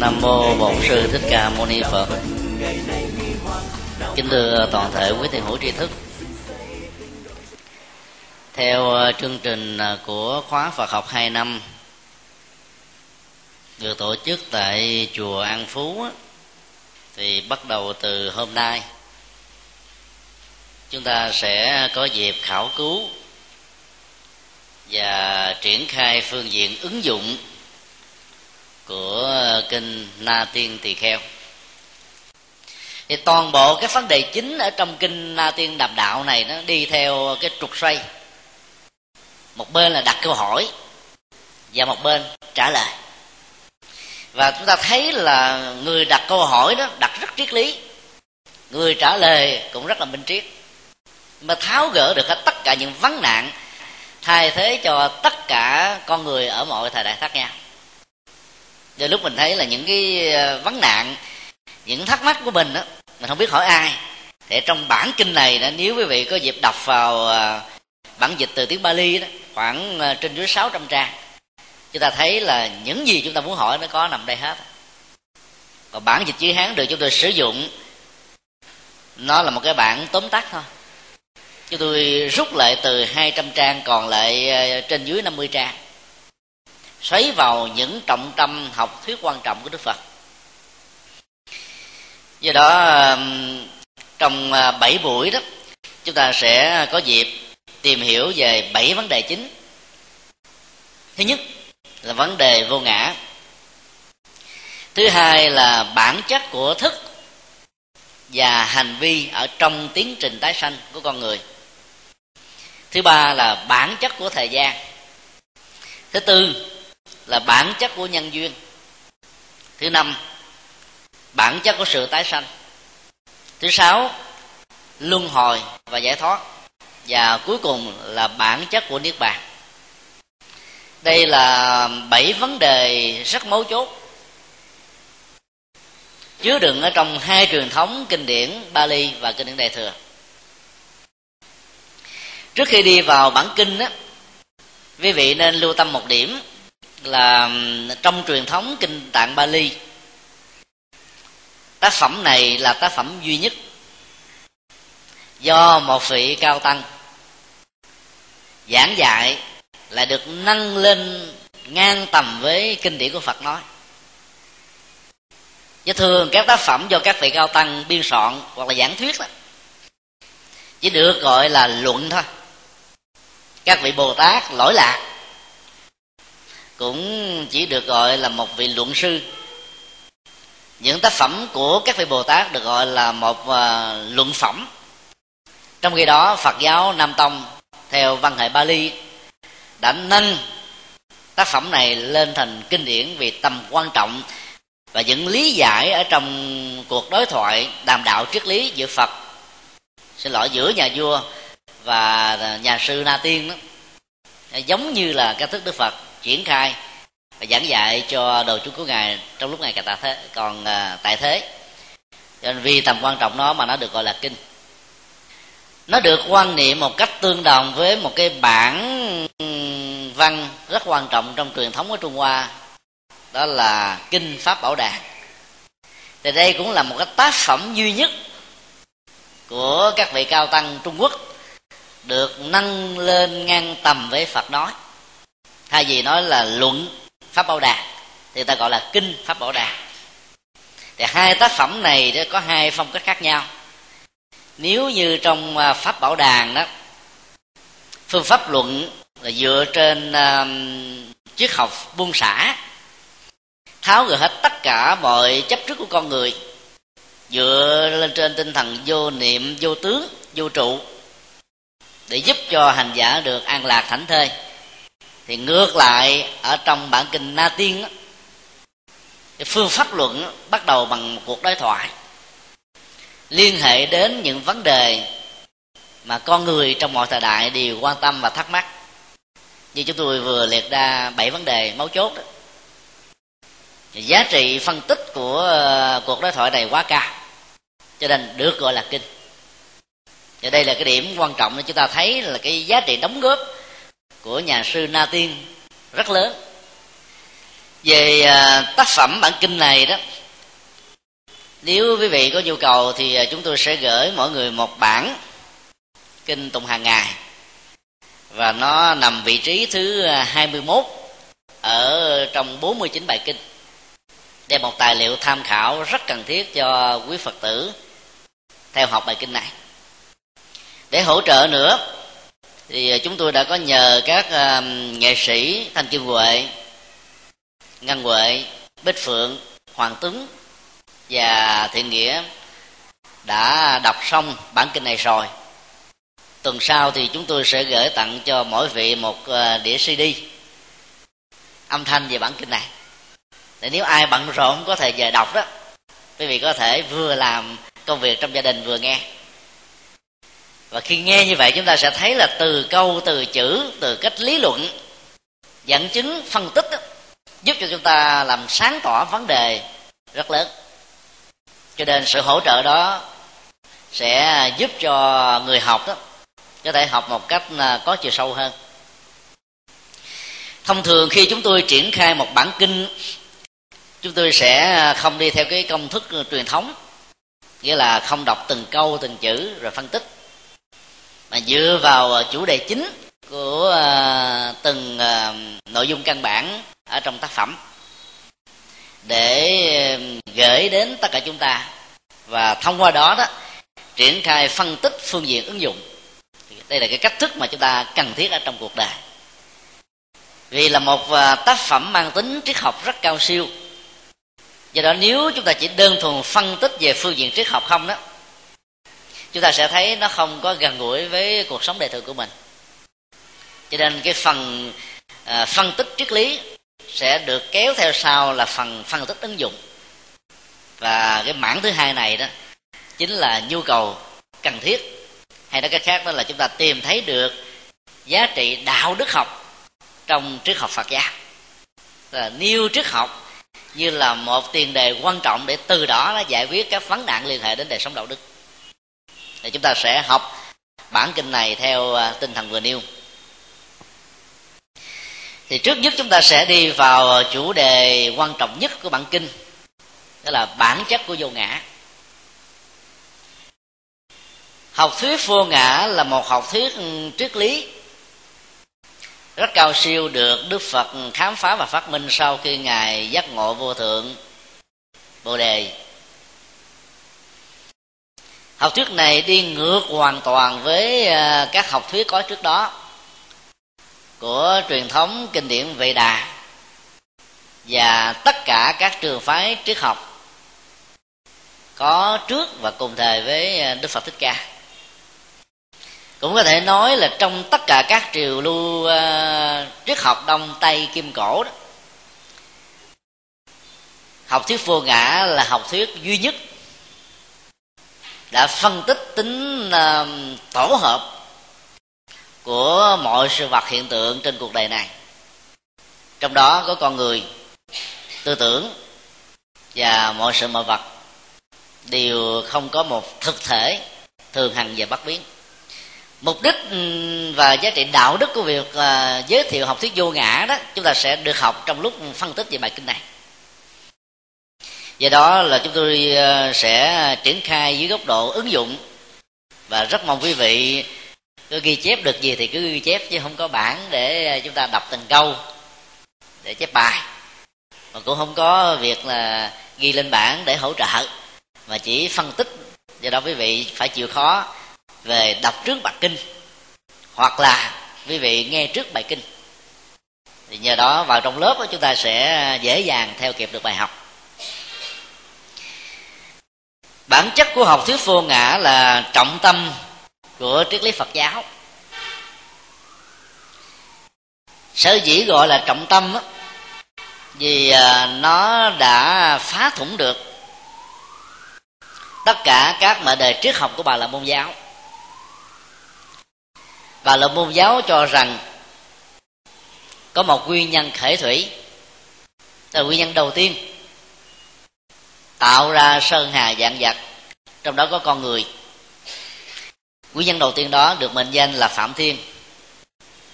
nam mô bổn sư thích ca mâu ni phật. Kính thưa toàn thể quý thiền hữu tri thức. Theo ờ, chương trình ờ, của khóa Phật học 2 năm, được tổ chức tại chùa An Phú thì bắt đầu từ hôm nay, chúng ta sẽ có dịp khảo cứu và triển khai phương diện ứng dụng của kinh Na Tiên Tỳ Kheo. Thì toàn bộ các vấn đề chính ở trong kinh Na Tiên Đàm Đạo này nó đi theo cái trục xoay. Một bên là đặt câu hỏi và một bên trả lời. Và chúng ta thấy là người đặt câu hỏi đó đặt rất triết lý. Người trả lời cũng rất là minh triết. Mà tháo gỡ được hết tất cả những vấn nạn, thay thế cho tất cả con người ở mọi thời đại khác nhau do lúc mình thấy là những cái ờ, vấn nạn những thắc mắc của mình đó mình không biết hỏi ai. Thì trong bản kinh này đó, nếu quý vị có dịp đọc vào ờ, bản dịch từ tiếng Bali đó khoảng ờ, trên dưới 600 trang chúng ta thấy là những gì chúng ta muốn hỏi nó có nằm đây hết. Còn bản dịch chữ hán được chúng tôi sử dụng nó là một cái bản tóm tắt thôi. Chúng tôi rút lại từ 200 trang còn lại trên dưới 50 trang xoáy vào những trọng tâm học thuyết quan trọng của Đức Phật. Do đó trong à, 7 buổi đó, chúng ta sẽ có dịp tìm hiểu về bảy vấn đề chính. Thứ nhất là vấn đề vô ngã. Thứ hai là bản chất của thức và hành vi ở trong tiến trình tái sanh của con người. Thứ ba là bản chất của thời gian. Thứ tư là bản chất của nhân duyên. Thứ năm, bản chất của sự tái sanh. Thứ sáu, luân hồi và giải thoát. Và cuối cùng là bản chất của niết bàn. Đây là bảy vấn đề rất mấu chốt. Chứa đựng ở trong hai truyền thống kinh điển Bali và kinh điển Đại thừa. Trước khi đi vào bản kinh á, quý vị nên lưu tâm một điểm là trong truyền thống kinh tạng Bali, tác phẩm này là tác phẩm duy nhất do một vị cao tăng giảng dạy là được nâng lên ngang tầm với kinh điển của Phật nói. Chứ thường các tác phẩm do các vị cao tăng biên soạn hoặc là giảng thuyết đó, chỉ được gọi là luận thôi. Các vị bồ tát lỗi lạc cũng chỉ được gọi là một vị luận sư. Những tác phẩm của các vị bồ tát được gọi là một uh, luận phẩm. Trong khi đó phật giáo nam tông theo văn hệ bali đã nâng tác phẩm này lên thành kinh điển vì tầm quan trọng và những lý giải ở trong cuộc đối thoại đàm đạo triết lý giữa phật xin lỗi giữa nhà vua và nhà sư na tiên đó. Giống như là cách thức đức phật triển khai và giảng dạy cho đồ chúng của ngài trong lúc ngài còn tại thế, còn à, tại thế. Cho nên vì tầm quan trọng nó mà nó được gọi là kinh. Nó được quan niệm một cách tương đồng với một cái bản văn rất quan trọng trong truyền thống của trung hoa, đó là kinh pháp bảo đàn. Thì đây cũng là một cái tác phẩm duy nhất của các vị cao tăng trung quốc được nâng lên ngang tầm với phật nói thay vì nói là luận pháp bảo đạt thì ta gọi là kinh pháp bảo đạt. Thì hai tác phẩm này có hai phong cách khác nhau. Nếu như trong à, pháp bảo đàn đó phương pháp luận là dựa trên uh, triết học buông xả tháo gỡ hết tất cả mọi chấp trước của con người dựa lên trên tinh thần vô niệm vô tướng vô trụ để giúp cho hành giả được an lạc thảnh thơi thì ngược lại ở trong bản kinh na tiên đó, cái phương pháp luận bắt đầu bằng một cuộc đối thoại. Liên hệ đến những vấn đề mà con người trong mọi thời đại đều quan tâm và thắc mắc. Như chúng tôi vừa liệt ra bảy vấn đề mấu chốt đó. Giá trị phân tích của ờ, cuộc đối thoại này quá cao cho nên được gọi là kinh. Và đây là cái điểm quan trọng để chúng ta thấy là cái giá trị đóng góp của nhà sư na tiên rất lớn. Về à, tác phẩm bản kinh này đó nếu quý vị có nhu cầu thì à, chúng tôi sẽ gửi mỗi người một bản kinh tụng hàng ngày. Và nó nằm vị trí thứ à, 21 ở trong 49 bài kinh. Đây một tài liệu tham khảo rất cần thiết cho quý phật tử theo học bài kinh này. Để hỗ trợ nữa thì à, chúng tôi đã có nhờ các à, nghệ sĩ thanh kim huệ, ngân huệ, bích phượng, hoàng tuấn và thiện nghĩa đã đọc xong bản kinh này rồi. Tuần sau thì chúng tôi sẽ gửi tặng cho mỗi vị một à, đĩa cd âm thanh về bản kinh này. Để nếu ai bận rộn không có thể về đọc đó, quý vị có thể vừa làm công việc trong gia đình vừa nghe và khi nghe như vậy chúng ta sẽ thấy là từ câu từ chữ từ cách lý luận dẫn chứng phân tích đó, giúp cho chúng ta làm sáng tỏ vấn đề rất lớn. Cho nên sự hỗ trợ đó sẽ giúp cho người học đó có thể học một cách à, có chiều sâu hơn. Thông thường khi chúng tôi triển khai một bản kinh chúng tôi sẽ không đi theo cái công thức truyền thống nghĩa là không đọc từng câu từng chữ rồi phân tích mà dựa vào à, chủ đề chính của à, từng à, nội dung căn bản ở trong tác phẩm để gửi đến tất cả chúng ta. Và thông qua đó đó, triển khai phân tích phương diện ứng dụng. Đây là cái cách thức mà chúng ta cần thiết ở trong cuộc đời. Vì là một tác phẩm mang tính triết học rất cao siêu. Do đó, nếu chúng ta chỉ đơn thuần phân tích về phương diện triết học không đó chúng ta sẽ thấy nó không có gần gũi với cuộc sống đời thường của mình. Cho nên cái phần à, phân tích triết lý sẽ được kéo theo sau là phần phân tích ứng dụng. Và cái mảng thứ hai này đó chính là nhu cầu cần thiết. Hay nói cách khác đó là chúng ta tìm thấy được giá trị đạo đức học trong triết học phật giáo. Là nêu triết học như là một tiền đề quan trọng để từ đó nó giải quyết các vấn nạn liên hệ đến đời sống đạo đức thì chúng ta sẽ học bản kinh này theo à, tinh thần vừa nêu. Thì trước nhất chúng ta sẽ đi vào à, chủ đề quan trọng nhất của bản kinh, đó là bản chất của vô ngã. Học thuyết vô ngã là một học thuyết ừ, triết lý rất cao siêu được đức phật khám phá và phát minh sau khi ngài giác ngộ vô thượng bồ đề học thuyết này đi ngược hoàn toàn với ờ, các học thuyết có trước đó của truyền thống kinh điển Vệ Đà và tất cả các trường phái triết học có trước và cùng thời với ờ, Đức Phật Thích Ca. Cũng có thể nói là trong tất cả các triều lưu uh, triết học đông tây kim cổ đó học thuyết vô ngã là học thuyết duy nhất đã phân tích tính uh, tổ hợp của mọi sự vật hiện tượng trên cuộc đời này. Trong đó có con người tư tưởng và mọi sự mọi vật đều không có một thực thể thường hằng và bất biến. Mục đích ừ, và giá trị đạo đức của việc ờ, giới thiệu học thuyết vô ngã đó chúng ta sẽ được học trong lúc phân tích về bài kinh này do đó là chúng tôi ờ, sẽ triển khai dưới góc độ ứng dụng. Và rất mong quý vị cứ ghi chép được gì thì cứ ghi chép, chứ không có bản để ờ, chúng ta đọc từng câu để chép bài. Mà cũng không có việc là ghi lên bản để hỗ trợ, mà chỉ phân tích. Do đó quý vị phải chịu khó về đọc trước bài kinh, hoặc là quý vị nghe trước bài kinh. Thì nhờ đó vào trong lớp chúng ta sẽ ờ, dễ dàng theo kịp được bài học bản chất của học thuyết vô ngã là trọng tâm của triết lý phật giáo. Sở dĩ gọi là trọng tâm á, vì à, nó đã phá thủng được tất cả các mệnh đề triết học của bà là môn giáo. Bà là môn giáo cho rằng có một nguyên nhân khởi thủy là nguyên nhân đầu tiên tạo ra sơn hà dạng vật, trong đó có con người. Quý nhân đầu tiên đó được mệnh danh là phạm thiên.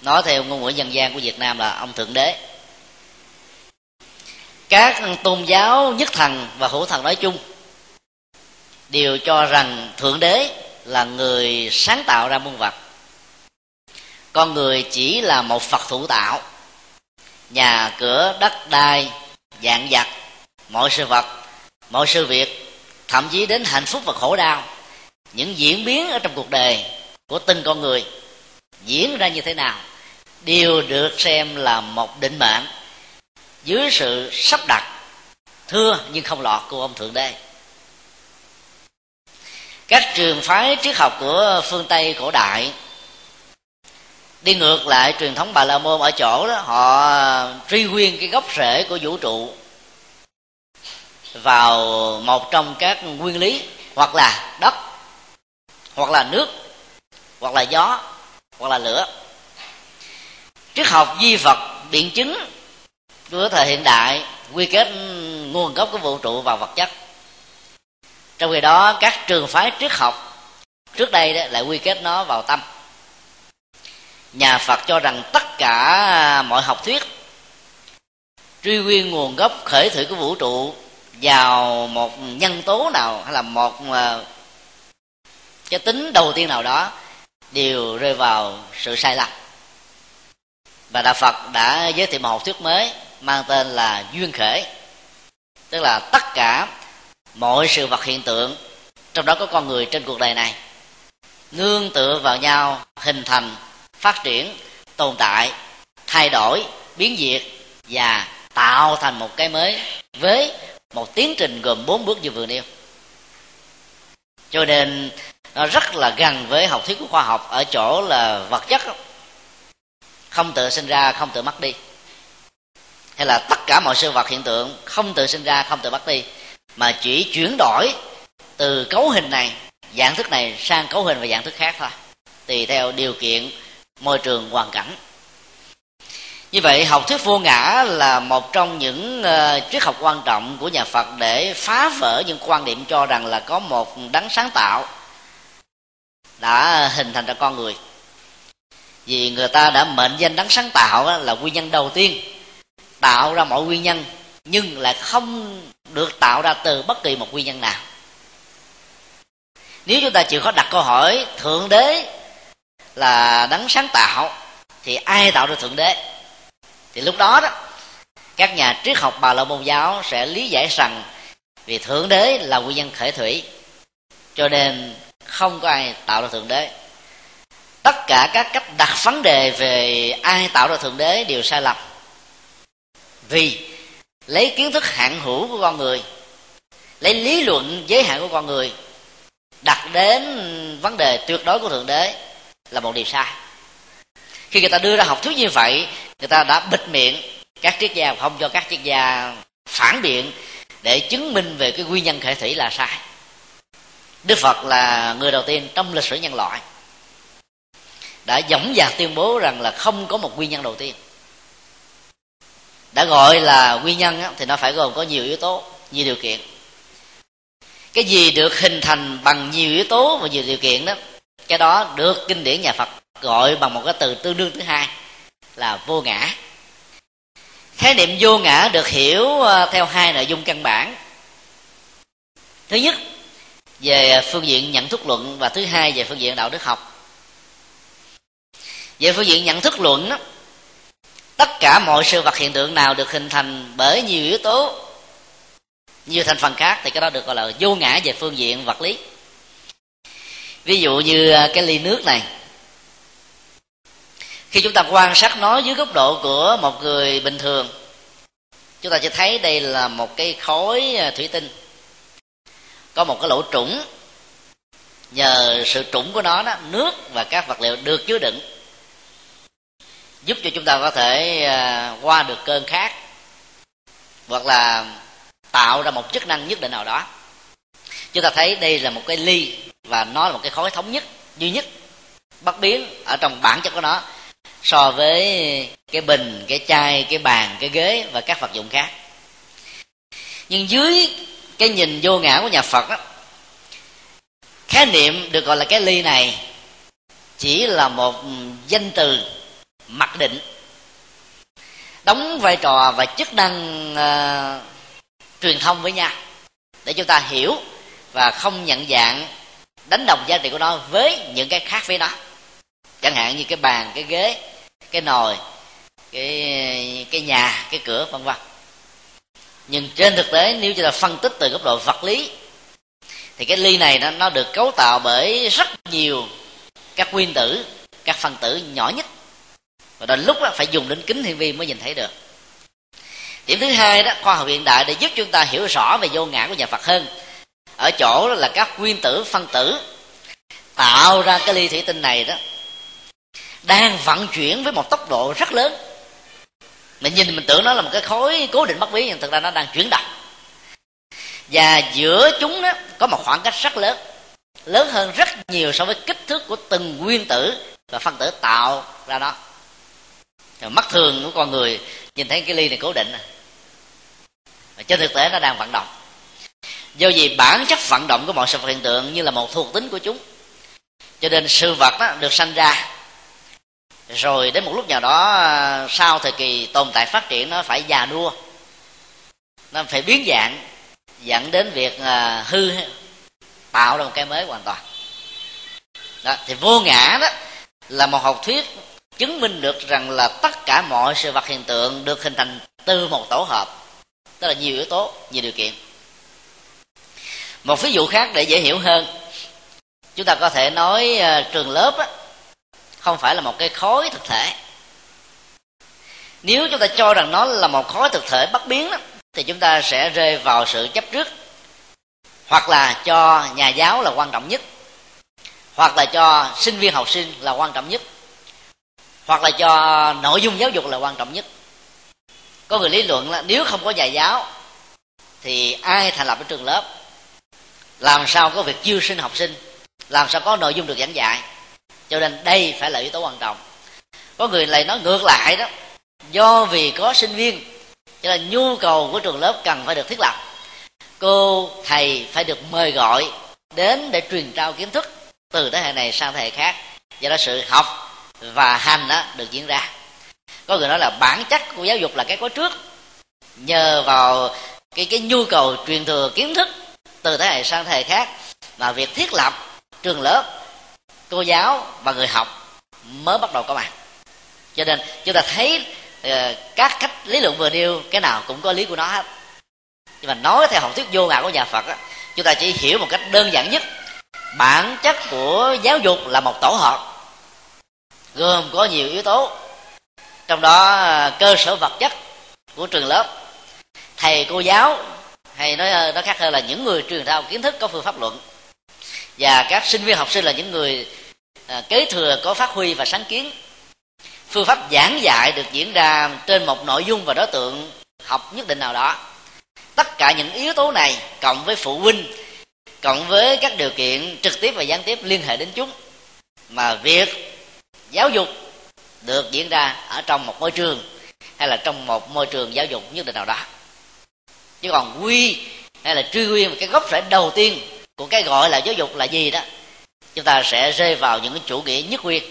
Nói theo ngôn ngữ dân gian của việt nam là ông thượng đế. Các tôn giáo nhất thần và hữu thần nói chung đều cho rằng thượng đế là người sáng tạo ra muôn vật. Con người chỉ là một phật thủ tạo, nhà cửa đất đai, dạng vật, mọi sự vật mọi sự việc, thậm chí đến hạnh phúc và khổ đau, những diễn biến ở trong cuộc đời của từng con người diễn ra như thế nào đều được xem là một định mệnh dưới sự sắp đặt thưa nhưng không lọt của ông thượng đế. Các trường phái triết học của phương tây cổ đại đi ngược lại truyền thống bà la môn ở chỗ đó, họ truy nguyên cái gốc rễ của vũ trụ vào một trong các nguyên lý, hoặc là đất, hoặc là nước, hoặc là gió, hoặc là lửa. Triết học di vật biện chứng của thời hiện đại quy kết nguồn gốc của vũ trụ vào vật chất. Trong khi đó, các trường phái triết học trước đây đó lại quy kết nó vào tâm. Nhà phật cho rằng tất cả mọi học thuyết truy nguyên nguồn gốc khởi thủy của vũ trụ vào một nhân tố nào hay là một ờ, cái tính đầu tiên nào đó đều rơi vào sự sai lầm. Và đạo phật đã giới thiệu một học thuyết mới mang tên là duyên khởi, tức là tất cả mọi sự vật hiện tượng, trong đó có con người trên cuộc đời này, nương tựa vào nhau, hình thành, phát triển, tồn tại, thay đổi, biến diệt và tạo thành một cái mới với một tiến trình gồm bốn bước như vừa nêu. Cho nên, nó rất là gần với học thuyết của khoa học, ở chỗ là vật chất không tự sinh ra, không tự mất đi. Hay là tất cả mọi sự vật hiện tượng không tự sinh ra, không tự mất đi, mà chỉ chuyển đổi từ cấu hình này, dạng thức này sang cấu hình và dạng thức khác thôi. Tùy theo điều kiện, môi trường, hoàn cảnh như vậy học thuyết vô ngã là một trong những uh, triết học quan trọng của nhà phật để phá vỡ những quan điểm cho rằng là có một đấng sáng tạo đã hình thành ra con người. Vì người ta đã mệnh danh đấng sáng tạo là nguyên nhân đầu tiên tạo ra mọi nguyên nhân nhưng lại không được tạo ra từ bất kỳ một nguyên nhân nào. Nếu chúng ta chịu khó đặt câu hỏi thượng đế là đấng sáng tạo thì ai tạo ra thượng đế? Thì lúc đó đó, các nhà triết học bà la môn giáo sẽ lý giải rằng vì thượng đế là nguyên nhân khởi thủy, cho nên không có ai tạo ra thượng đế. Tất cả các cách đặt vấn đề về ai tạo ra thượng đế đều sai lầm. Vì lấy kiến thức hạn hữu của con người, lấy lý luận giới hạn của con người, đặt đến vấn đề tuyệt đối của thượng đế là một điều sai. Khi người ta đưa ra học thuyết như vậy người ta đã bịt miệng, các triết gia không cho các triết gia phản biện để chứng minh về cái nguyên nhân khởi thủy là sai. Đức phật là người đầu tiên trong lịch sử nhân loại đã dõng dạc tuyên bố rằng là không có một nguyên nhân đầu tiên. Đã gọi là nguyên nhân thì nó phải gồm có nhiều yếu tố, nhiều điều kiện. Cái gì được hình thành bằng nhiều yếu tố và nhiều điều kiện đó, cái đó được kinh điển nhà phật gọi bằng một cái từ tương đương thứ hai là vô ngã. Khái niệm vô ngã được hiểu ờ, theo hai nội dung căn bản. Thứ nhất về phương diện nhận thức luận và thứ hai về phương diện đạo đức học. Về phương diện nhận thức luận đó, tất cả mọi sự vật hiện tượng nào được hình thành bởi nhiều yếu tố nhiều thành phần khác thì cái đó được gọi là vô ngã về phương diện vật lý. Ví dụ như ờ, cái ly nước này khi chúng ta quan sát nó dưới góc độ của một người bình thường, chúng ta sẽ thấy đây là một cái khối à, thủy tinh. Có một cái lỗ trũng. Nhờ sự trũng của nó đó, nước và các vật liệu được chứa đựng, giúp cho chúng ta có thể à, qua được cơn khát, hoặc là tạo ra một chức năng nhất định nào đó. Chúng ta thấy đây là một cái ly và nó là một cái khối thống nhất, duy nhất, bất biến ở trong bản chất của nó so với cái bình cái chai cái bàn cái ghế và các vật dụng khác. Nhưng dưới cái nhìn vô ngã của nhà phật đó, khái niệm được gọi là cái ly này chỉ là một danh từ mặc định đóng vai trò và chức năng uh, truyền thông với nhau để chúng ta hiểu và không nhận dạng đánh đồng giá trị của nó với những cái khác với nó. Chẳng hạn như cái bàn cái ghế cái nồi cái cái nhà cái cửa vân vân. Nhưng trên thực tế nếu chúng ta phân tích từ góc độ vật lý thì cái ly này nó, nó được cấu tạo bởi rất nhiều các nguyên tử các phân tử nhỏ nhất. Và đến lúc đó phải dùng đến kính hiển vi mới nhìn thấy được. Điểm thứ hai đó khoa học hiện đại để giúp chúng ta hiểu rõ về vô ngã của nhà phật hơn. Ở chỗ đó là các nguyên tử phân tử tạo ra cái ly thủy tinh này đó đang vận chuyển với một tốc độ rất lớn. Mình nhìn mình tưởng nó là một cái khối cố định bất biến nhưng thực ra nó đang chuyển động. Và giữa chúng đó có một khoảng cách rất lớn lớn hơn rất nhiều so với kích thước của từng nguyên tử và phân tử tạo ra nó. Mắt thường của con người nhìn thấy cái ly này cố định mà trên thực tế nó đang vận động. Do vì bản chất vận động của mọi sự vật hiện tượng như là một thuộc tính của chúng, cho nên sự vật đó được sanh ra rồi đến một lúc nào đó à, sau thời kỳ tồn tại phát triển nó phải già nua. Nó phải biến dạng dẫn đến việc à, hư tạo ra một cái mới hoàn toàn. Đó thì vô ngã đó là một học thuyết chứng minh được rằng là tất cả mọi sự vật hiện tượng được hình thành từ một tổ hợp. Tức là nhiều yếu tố nhiều điều kiện. Một ví dụ khác để dễ hiểu hơn. Chúng ta có thể nói à, trường lớp á, không phải là một cái khối thực thể. Nếu chúng ta cho rằng nó là một khối thực thể bất biến đó, thì chúng ta sẽ rơi vào sự chấp trước hoặc là cho nhà giáo là quan trọng nhất hoặc là cho sinh viên học sinh là quan trọng nhất hoặc là cho nội dung giáo dục là quan trọng nhất. Có người lý luận là nếu không có nhà giáo thì ai thành lập cái trường lớp? Làm sao có việc chiêu sinh học sinh? Làm sao có nội dung được giảng dạy? Cho nên đây phải là yếu tố quan trọng. Có người lại nói ngược lại đó. Do vì có sinh viên, cho nên nhu cầu của trường lớp cần phải được thiết lập. Cô thầy phải được mời gọi đến để truyền trao kiến thức từ thế hệ này sang thế hệ khác. Do đó sự học và hành đó được diễn ra. Có người nói là bản chất của giáo dục là cái có trước. Nhờ vào cái cái nhu cầu truyền thừa kiến thức từ thế hệ sang thế hệ khác mà việc thiết lập trường lớp cô giáo và người học mới bắt đầu có mặt cho nên chúng ta thấy ờ, các cách lý luận vừa nêu cái nào cũng có lý của nó hết. Nhưng mà nói theo học thuyết vô ngã của nhà phật á, chúng ta chỉ hiểu một cách đơn giản nhất bản chất của giáo dục là một tổ hợp gồm có nhiều yếu tố. Trong đó ờ, cơ sở vật chất của trường lớp. Thầy cô giáo hay nói ờ, nó khác hơn là những người truyền thao kiến thức có phương pháp luận. Và các sinh viên học sinh là những người à, kế thừa có phát huy và sáng kiến. Phương pháp giảng dạy được diễn ra trên một nội dung và đối tượng học nhất định nào đó. Tất cả những yếu tố này cộng với phụ huynh cộng với các điều kiện trực tiếp và gián tiếp liên hệ đến chúng mà việc giáo dục được diễn ra ở trong một môi trường hay là trong một môi trường giáo dục nhất định nào đó. Chứ còn quy hay là truy nguyên cái gốc rễ đầu tiên của cái gọi là giáo dục là gì đó chúng ta sẽ rơi vào những cái chủ nghĩa nhất nguyên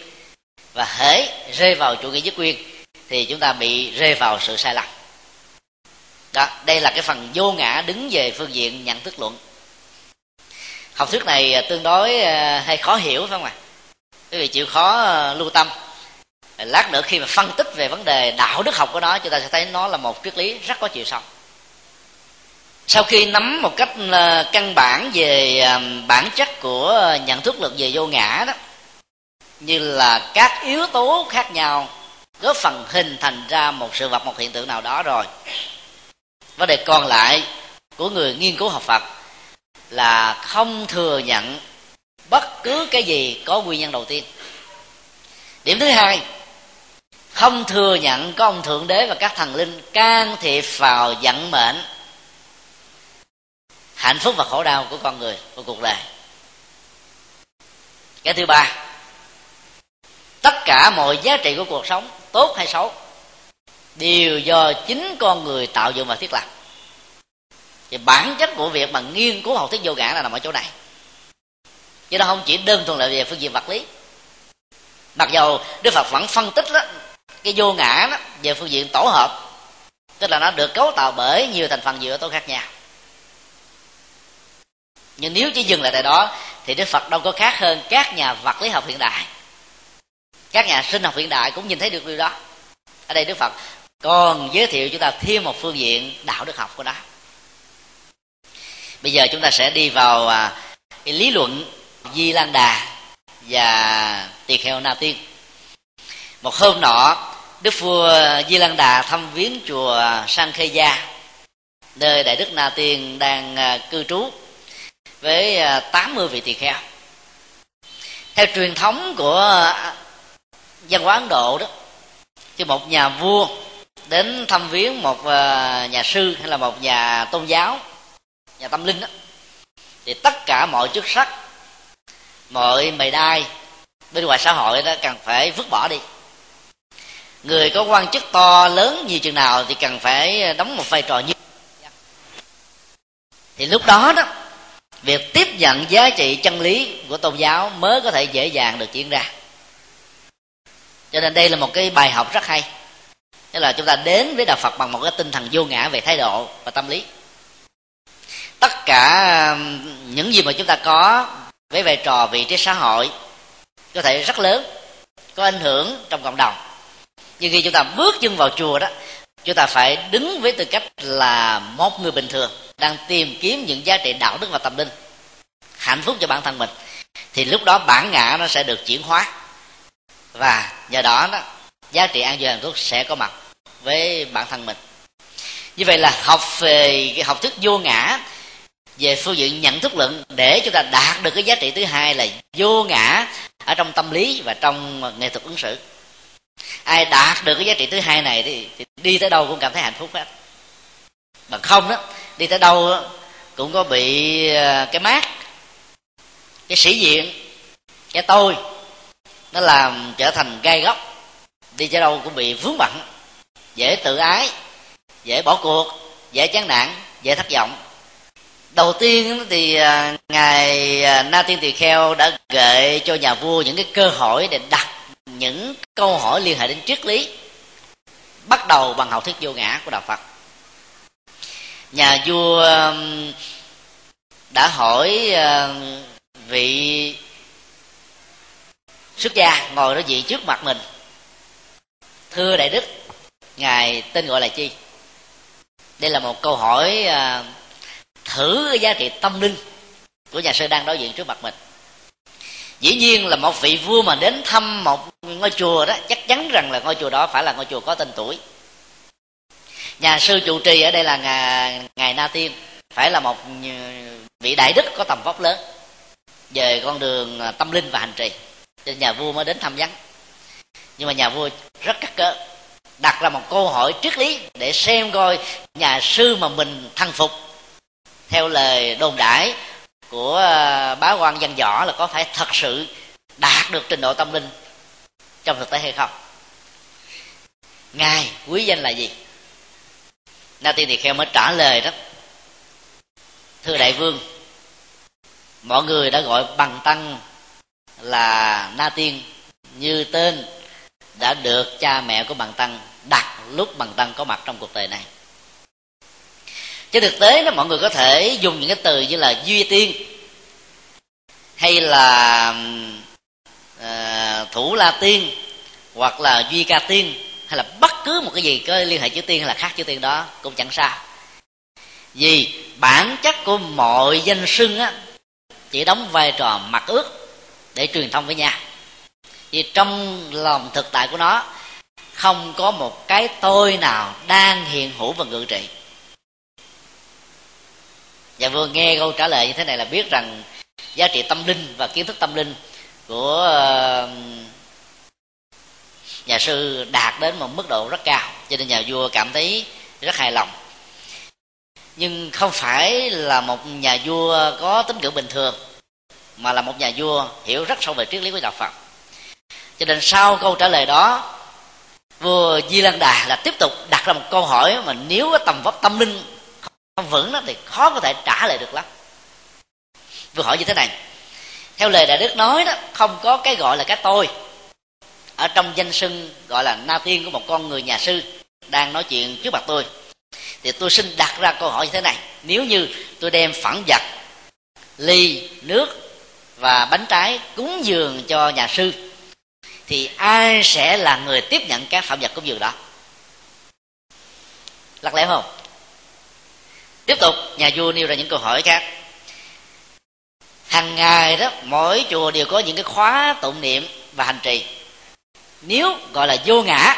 và hễ rơi vào chủ nghĩa nhất nguyên thì chúng ta bị rơi vào sự sai lầm. Đó, đây là cái phần vô ngã đứng về phương diện nhận thức luận. Học thuyết này à, tương đối à, hay khó hiểu, phải không ạ? Quý vị chịu khó à, lưu tâm. Lát nữa khi mà phân tích về vấn đề đạo đức học của nó, chúng ta sẽ thấy nó là một triết lý rất có chiều sâu sau khi nắm một cách ờ, căn bản về ờ, bản chất của nhận thức lực về vô ngã đó, như là các yếu tố khác nhau góp phần hình thành ra một sự vật, một hiện tượng nào đó rồi. Vấn đề còn lại của người nghiên cứu học phật là không thừa nhận bất cứ cái gì có nguyên nhân đầu tiên. Điểm thứ hai, không thừa nhận có ông thượng đế và các thần linh can thiệp vào vận mệnh hạnh phúc và khổ đau của con người của cuộc đời. Cái thứ ba, tất cả mọi giá trị của cuộc sống, tốt hay xấu, đều do chính con người tạo dựng và thiết lập. Thì bản chất của việc mà nghiên cứu học thuyết vô ngã là nằm ở chỗ này. Chứ nó không chỉ đơn thuần là về phương diện vật lý. Mặc dầu đức phật vẫn phân tích đó, cái vô ngã đó về phương diện tổ hợp, tức là nó được cấu tạo bởi nhiều thành phần nhiều yếu tố khác nhau nhưng nếu chỉ dừng lại tại đó, thì đức phật đâu có khác hơn các nhà vật lý học hiện đại. Các nhà sinh học hiện đại cũng nhìn thấy được điều đó. Ở đây đức phật còn giới thiệu chúng ta thêm một phương diện đạo đức học của nó. bây giờ chúng ta sẽ đi vào à, cái lý luận di lan đà và tỳ kheo na tiên một hôm nọ, đức vua di lan đà thăm viếng chùa sang khê gia nơi đại đức na tiên đang à, cư trú với à, 80 vị tỳ kheo. Theo truyền thống của văn hóa ấn độ đó khi một nhà vua đến thăm viếng một à, nhà sư hay là một nhà tôn giáo, nhà tâm linh đó, thì tất cả mọi chức sắc, mọi mày đai bên ngoài xã hội đó cần phải vứt bỏ đi. Người có quan chức to lớn như chừng nào thì cần phải à, đóng một vai trò như. Thì lúc đó đó việc tiếp nhận giá trị chân lý của tôn giáo mới có thể dễ dàng được diễn ra. Cho nên đây là một cái bài học rất hay. Tức là chúng ta đến với đạo phật bằng một cái tinh thần vô ngã về thái độ và tâm lý. Tất cả những gì mà chúng ta có với vai trò vị trí xã hội có thể rất lớn, có ảnh hưởng trong cộng đồng. Nhưng khi chúng ta bước chân vào chùa đó, chúng ta phải đứng với tư cách là một người bình thường đang tìm kiếm những giá trị đạo đức và tâm linh hạnh phúc cho bản thân mình thì lúc đó bản ngã nó sẽ được chuyển hóa. Và nhờ đó đó giá trị an vui hạnh phúc sẽ có mặt với bản thân mình. Như vậy là học về cái học thức vô ngã về phương diện nhận thức luận để chúng ta đạt được cái giá trị thứ hai là vô ngã ở trong tâm lý và trong nghệ thuật ứng xử. Ai đạt được cái giá trị thứ hai này thì, thì đi tới đâu cũng cảm thấy hạnh phúc hết. Bằng không đó đi tới đâu cũng có bị à, cái mát, cái sĩ diện, cái tôi, nó làm trở thành gai góc. Đi tới đâu cũng bị vướng bận, dễ tự ái, dễ bỏ cuộc, dễ chán nản, dễ thất vọng. Đầu tiên thì à, ngài à, na tiên tỳ kheo đã gợi cho nhà vua những cái cơ hội để đặt những câu hỏi liên hệ đến triết lý, bắt đầu bằng học thuyết vô ngã của đạo phật nhà vua um, đã hỏi um, vị xuất gia ngồi đối diện trước mặt mình. Thưa đại đức, ngài tên gọi là chi? Đây là một câu hỏi um, thử cái giá trị tâm linh của nhà sư đang đối diện trước mặt mình. Dĩ nhiên là một vị vua mà đến thăm một ngôi chùa đó, chắc chắn rằng là ngôi chùa đó phải là ngôi chùa có tên tuổi nhà sư trụ trì ở đây là ngài, ngài na tiên. Phải là một vị đại đức có tầm vóc lớn. Về con đường à, tâm linh và hành trì. Cho nhà vua mới đến thăm vắng. Nhưng mà nhà vua rất cắt cớ đặt ra một câu hỏi triết lý để xem coi nhà sư mà mình thăng phục. Theo lời đồn đãi của à, bá quan văn võ là có phải thật sự đạt được trình độ tâm linh trong thực tế hay không? Ngài quý danh là gì? Na tiên thì kheo mới trả lời đó. Thưa đại vương mọi người đã gọi bằng tăng là na tiên như tên đã được cha mẹ của bằng tăng đặt lúc bằng tăng có mặt trong cuộc đời này. Chứ thực tế đó mọi người có thể dùng những cái từ như là duy tiên hay là uh, thủ la tiên hoặc là duy ca tiên hay là bất cứ một cái gì có liên hệ chữ tiên hay là khác chữ tiên đó cũng chẳng sao. Vì bản chất của mọi danh sưng á, chỉ đóng vai trò mặc ước để truyền thông với nhau. Vì trong lòng thực tại của nó, không có một cái tôi nào đang hiện hữu và ngự trị. Và vừa nghe câu trả lời như thế này là biết rằng giá trị tâm linh và kiến thức tâm linh của ờ, nhà sư đạt đến một mức độ rất cao, cho nên nhà vua cảm thấy rất hài lòng. Nhưng không phải là một nhà vua có tính cử bình thường, mà là một nhà vua hiểu rất sâu về triết lý của đạo phật. Cho nên sau câu trả lời đó, vua di lan đà là tiếp tục đặt ra một câu hỏi mà nếu có tầm vóc tâm linh không vững đó thì khó có thể trả lời được lắm. Vừa hỏi như thế này, theo lời đại đức nói đó, không có cái gọi là cái tôi ở trong danh sưng gọi là na tiên của một con người nhà sư đang nói chuyện trước mặt tôi. Thì tôi xin đặt ra câu hỏi như thế này. Nếu như tôi đem phẳng vật, ly, nước và bánh trái cúng dường cho nhà sư, thì ai sẽ là người tiếp nhận các phạm vật cúng dường đó? Lắc lẽ không? Tiếp tục, nhà vua nêu ra những câu hỏi khác. Hàng ngày đó, mỗi chùa đều có những cái khóa tụng niệm và hành trì nếu gọi là vô ngã,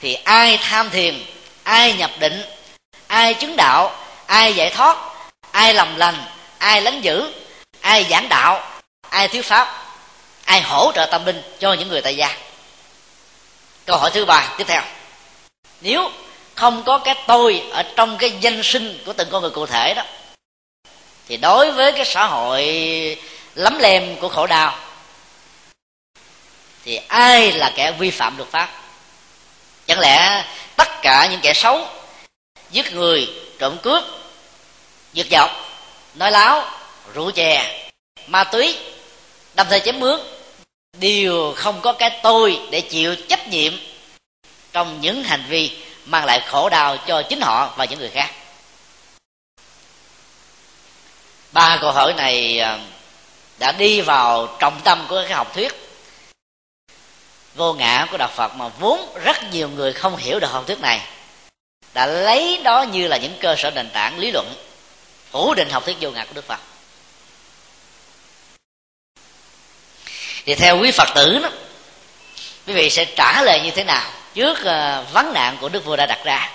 thì ai tham thiền, ai nhập định, ai chứng đạo, ai giải thoát, ai lầm lành, ai lánh giữ, ai giảng đạo, ai thiếu pháp, ai hỗ trợ tâm linh cho những người tại gia. Câu hỏi thứ ba tiếp theo. Nếu không có cái tôi ở trong cái danh sinh của từng con người cụ thể đó, thì đối với cái xã hội lấm lem của khổ đau thì ai là kẻ vi phạm luật pháp? Chẳng lẽ tất cả những kẻ xấu, giết người, trộm cướp, giật dọc nói láo rượu chè, ma túy, đâm thê chém mướn, đều không có cái tôi để chịu trách nhiệm trong những hành vi mang lại khổ đau cho chính họ và những người khác? Ba câu hỏi này à, đã đi vào trọng tâm của cái học thuyết vô ngã của đạo phật mà vốn rất nhiều người không hiểu được học thuyết này, đã lấy đó như là những cơ sở nền tảng lý luận phủ định học thuyết vô ngã của đức phật. Thì theo quý phật tử đó, quý vị sẽ trả lời như thế nào trước ờ, vấn nạn của đức vua đã đặt ra?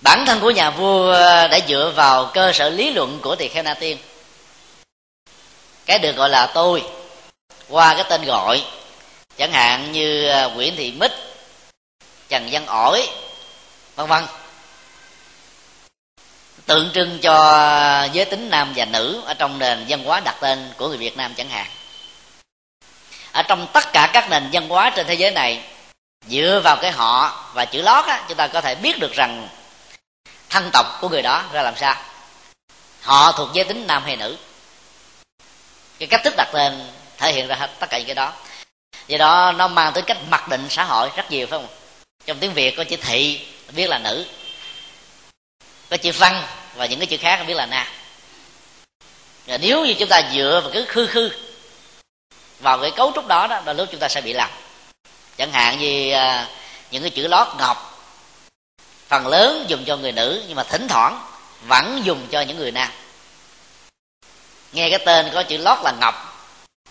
Bản thân của nhà vua đã dựa vào cơ sở lý luận của tỳ kheo na tiên. Cái được gọi là tôi, qua cái tên gọi chẳng hạn như à, nguyễn thị mít trần văn ổi vân vân. Tượng trưng cho giới tính nam và nữ ở trong nền văn hóa đặt tên của người việt nam chẳng hạn. Ở trong tất cả các nền văn hóa trên thế giới này dựa vào cái họ và chữ lót á, chúng ta có thể biết được rằng thân tộc của người đó ra làm sao. Họ thuộc giới tính nam hay nữ. Cái cách thức đặt tên thể hiện ra hết tất cả những cái đó do đó nó mang tới cách mặc định xã hội rất nhiều, phải không? Trong tiếng việt có chữ thị, biết là nữ. Có chữ văn và những cái chữ khác biết là nam và nếu như chúng ta dựa vào cứ khư khư, vào cái cấu trúc đó đó, đôi lúc chúng ta sẽ bị lầm. Chẳng hạn như à, những cái chữ lót ngọc, phần lớn dùng cho người nữ, nhưng mà thỉnh thoảng vẫn dùng cho những người nam. Nghe cái tên có chữ lót là ngọc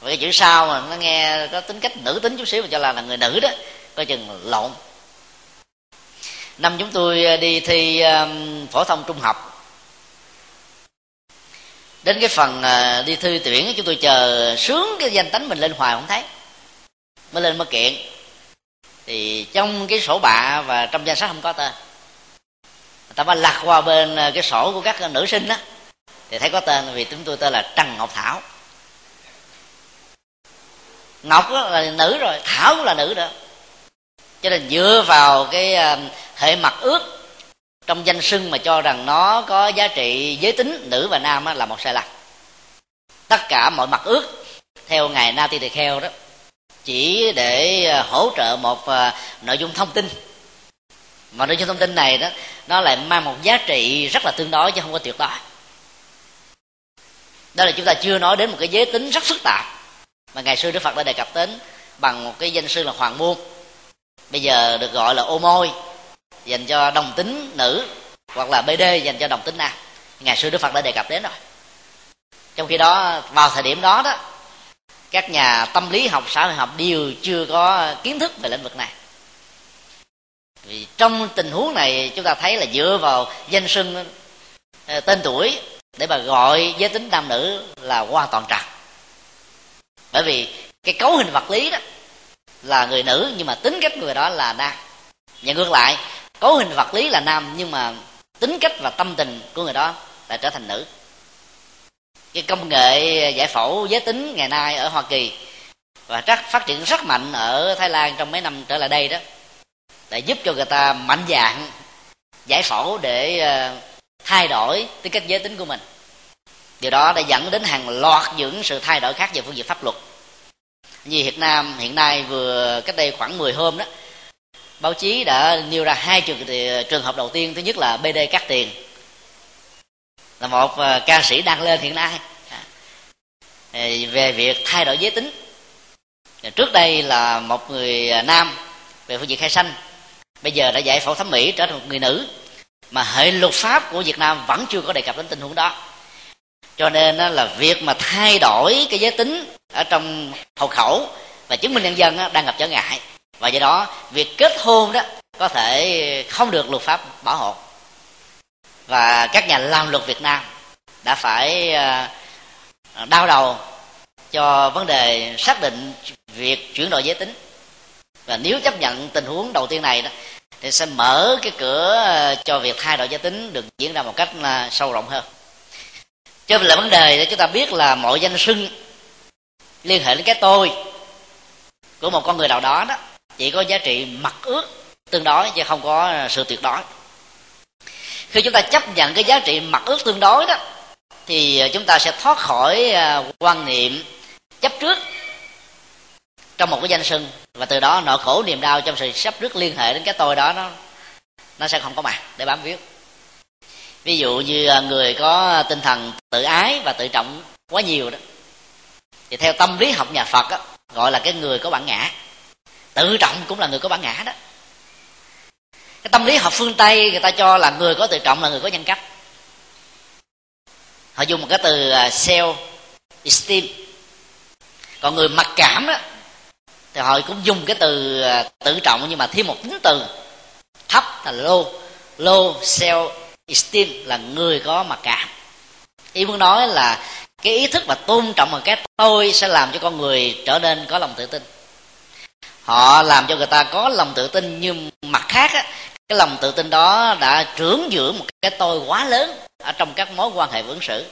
và cái chữ sau mà nó nghe có tính cách nữ tính chút xíu mà cho là là người nữ đó coi chừng lộn. Năm chúng tôi à, đi thi um, phổ thông trung học. Đến cái phần uh, đi thi tuyển chúng tôi chờ sướng cái danh tánh mình lên hoài không thấy mới lên mới kiện. Thì trong cái sổ bạ và trong danh sách không có tên người ta mới lạc qua bên cái sổ của các nữ sinh đó thì thấy có tên vì chúng tôi tên là trần ngọc thảo ngọc là nữ rồi, thảo cũng là nữ nữa cho nên dựa vào cái à, hệ mặt ước trong danh sưng mà cho rằng nó có giá trị giới tính, nữ và nam là một sai lầm. Tất cả mọi mặt ước theo ngài na ti tỳ kheo đó, chỉ để à, hỗ trợ một à, nội dung thông tin. Mà nội dung thông tin này đó, nó lại mang một giá trị rất là tương đối chứ không có tuyệt đối. Đó là chúng ta chưa nói đến một cái giới tính rất phức tạp mà ngày xưa đức phật đã đề cập đến bằng một cái danh sư là hoàng môn. Bây giờ được gọi là ô môi, dành cho đồng tính nữ hoặc là bd dành cho đồng tính nam. Ngày xưa đức phật đã đề cập đến rồi. Trong khi đó, vào thời điểm đó đó, các nhà tâm lý học, xã hội học đều chưa có kiến thức về lĩnh vực này. Vì trong tình huống này, chúng ta thấy là dựa vào danh xưng ờ, tên tuổi để mà gọi giới tính nam nữ là hoàn toàn trật bởi vì cái cấu hình vật lý đó là người nữ, nhưng mà tính cách người đó là nam. Và ngược lại, cấu hình vật lý là nam, nhưng mà tính cách và tâm tình của người đó lại trở thành nữ. Cái công nghệ giải phẫu giới tính ngày nay ở hoa kỳ và chắc phát triển rất mạnh ở thái lan trong mấy năm trở lại đây đó để giúp cho người ta mạnh dạng giải phẫu để ờ, thay đổi tính cách giới tính của mình điều đó đã dẫn đến hàng loạt những sự thay đổi khác về phương diện pháp luật. Như Việt Nam hiện nay vừa cách đây khoảng 10 hôm đó, báo chí đã nêu ra hai trường trường hợp đầu tiên, thứ nhất là bd cắt tiền. Là một ờ, ca sĩ đang lên hiện nay. À, về việc thay đổi giới tính. Trước đây là một người à, nam về phương diện khai sanh bây giờ đã giải phẫu thẩm mỹ trở thành một người nữ. Mà hệ luật pháp của việt nam vẫn chưa có đề cập đến tình huống đó cho nên là việc mà thay đổi cái giới tính ở trong hộ khẩu và chứng minh nhân dân đang gặp trở ngại. Và do đó, việc kết hôn đó có thể không được luật pháp bảo hộ. Và các nhà làm luật việt nam đã phải à, đau đầu cho vấn đề xác định việc chuyển đổi giới tính. Và nếu chấp nhận tình huống đầu tiên này đó, thì sẽ mở cái cửa à, cho việc thay đổi giới tính được diễn ra một cách à, sâu rộng hơn cho nên là vấn đề để chúng ta biết là mọi danh xưng liên hệ đến cái tôi của một con người nào đó đó, chỉ có giá trị mặc ước tương đối chứ không có sự tuyệt đối. Khi chúng ta chấp nhận cái giá trị mặc ước tương đối đó, thì chúng ta sẽ thoát khỏi à, quan niệm chấp trước trong một cái danh sưng và từ đó nỗi khổ niềm đau trong sự sắp trước liên hệ đến cái tôi đó, nó nó sẽ không có mặt để bám víu ví dụ như à, người có tinh thần tự ái và tự trọng quá nhiều đó thì theo tâm lý học nhà phật đó, gọi là cái người có bản ngã. Tự trọng cũng là người có bản ngã đó. Cái tâm lý học phương tây người ta cho là người có tự trọng là người có nhân cách. Họ dùng một cái từ à, self esteem còn người mặc cảm đó thì họ cũng dùng cái từ à, tự trọng nhưng mà thêm một tính từ. Thấp là low low self esteem là người có mặc cảm. Ý muốn nói là cái ý thức và tôn trọng một cái tôi sẽ làm cho con người trở nên có lòng tự tin. Họ làm cho người ta có lòng tự tin nhưng mặt khác á, cái lòng tự tin đó đã trưởng dưỡng một cái tôi quá lớn ở trong các mối quan hệ ứng xử.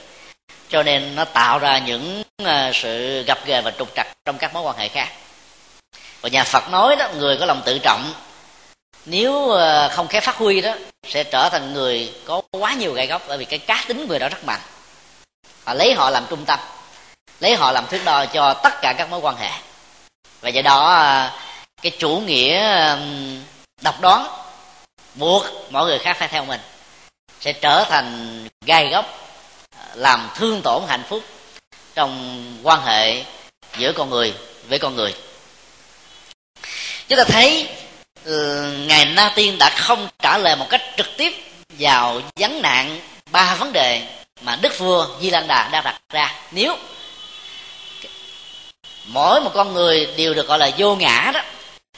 Cho nên nó tạo ra những ờ, sự gặp ghề và trục trặc trong các mối quan hệ khác. Và nhà phật nói đó người có lòng tự trọng nếu ờ, không khéo phát huy đó, sẽ trở thành người có quá nhiều gai góc, bởi vì cái cá tính người đó rất mạnh. Và lấy họ làm trung tâm, lấy họ làm thước đo cho tất cả các mối quan hệ. Và do đó ờ, cái chủ nghĩa độc đoán buộc mọi người khác phải theo mình sẽ trở thành gai góc ờ, làm thương tổn hạnh phúc trong quan hệ giữa con người với con người. Chúng ta thấy ừ, ngài na tiên đã không trả lời một cách trực tiếp vào vấn nạn ba vấn đề mà đức vua di lan đà đang đặt ra. Nếu mỗi một con người đều được gọi là vô ngã đó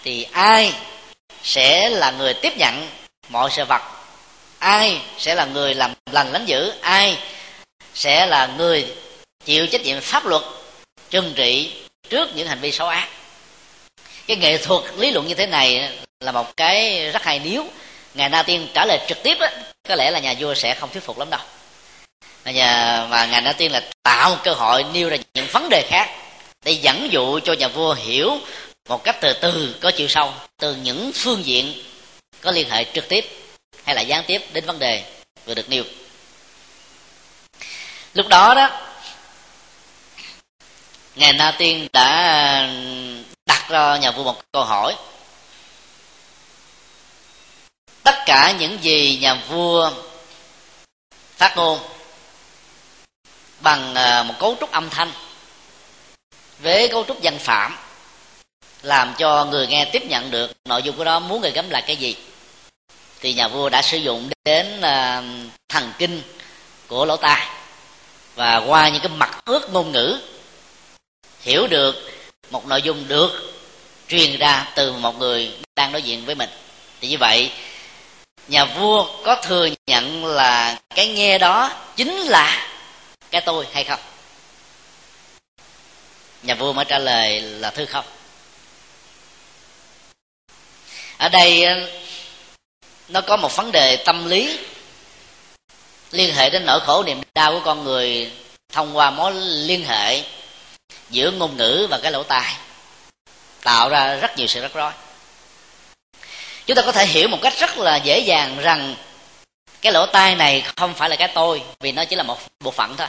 thì ai sẽ là người tiếp nhận mọi sự vật? Ai sẽ là người làm lành lánh dữ? Ai sẽ là người chịu trách nhiệm pháp luật trừng trị trước những hành vi xấu ác? Cái nghệ thuật lý luận như thế này là một cái rất hay nếu ngài na tiên trả lời trực tiếp đó, có lẽ là nhà vua sẽ không thuyết phục lắm đâu. Nhà mà ngài na tiên là tạo một cơ hội nêu ra những vấn đề khác để dẫn dụ cho nhà vua hiểu một cách từ từ có chiều sâu từ những phương diện có liên hệ trực tiếp hay là gián tiếp đến vấn đề vừa được nêu. Lúc đó đó ngài na tiên đã đặt cho nhà vua một câu hỏi tất cả những gì nhà vua phát ngôn bằng à, một cấu trúc âm thanh với cấu trúc danh phạm, làm cho người nghe tiếp nhận được nội dung của đó, muốn người gấm lại cái gì, thì nhà vua đã sử dụng đến à, thần kinh của lỗ tai. Và qua những cái mặt ước ngôn ngữ, hiểu được một nội dung được truyền ra từ một người đang đối diện với mình. Thì như vậy nhà vua có thừa nhận là cái nghe đó chính là cái tôi hay không? Nhà vua mới trả lời là thư không. Ở đây, nó có một vấn đề tâm lý liên hệ đến nỗi khổ niềm đau của con người thông qua mối liên hệ giữa ngôn ngữ và cái lỗ tai, tạo ra rất nhiều sự rắc rối chúng ta có thể hiểu một cách rất là dễ dàng rằng cái lỗ tai này không phải là cái tôi, vì nó chỉ là một bộ phận thôi.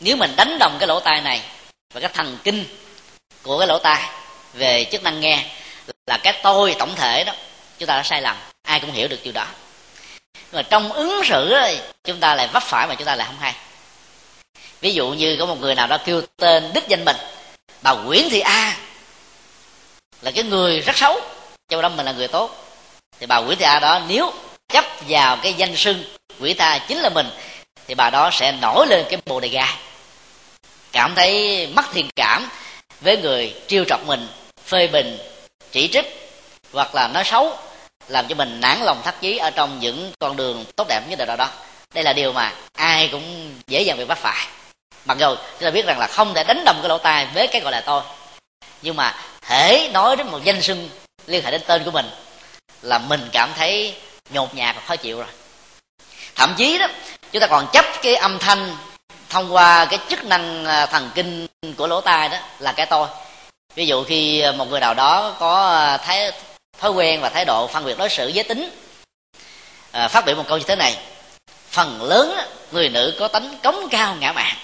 Nếu mình đánh đồng cái lỗ tai này và cái thần kinh của cái lỗ tai về chức năng nghe là cái tôi tổng thể đó, chúng ta đã sai lầm, ai cũng hiểu được điều đó. Nhưng mà trong ứng xử chúng ta lại vấp phải mà chúng ta lại không hay. Ví dụ như có một người nào đó kêu tên đích danh mình bà nguyễn thị a là cái người rất xấu châu đó mình là người tốt. Thì bà quỷ tha đó, nếu chấp vào cái danh sưng quỷ tha chính là mình, thì bà đó sẽ nổi lên cái bồ đề gai cảm thấy mất thiện cảm với người trêu chọc mình, phê bình, chỉ trích, hoặc là nói xấu, làm cho mình nản lòng thắt chí ở trong những con đường tốt đẹp như đời đó. Đây là điều mà ai cũng dễ dàng bị bắt phải. Mặc dù chúng ta biết rằng là không thể đánh đồng cái lỗ tai với cái gọi là tôi, nhưng mà thể nói đến một danh sưng liên hệ đến tên của mình là mình cảm thấy nhột nhạt và khó chịu rồi. Thậm chí đó chúng ta còn chấp cái âm thanh thông qua cái chức năng à, thần kinh của lỗ tai đó là cái tôi. Ví dụ khi một người nào đó có à, thái thói quen và thái độ phân biệt đối xử giới tính à, phát biểu một câu như thế này phần lớn người nữ có tính cống cao ngã mạn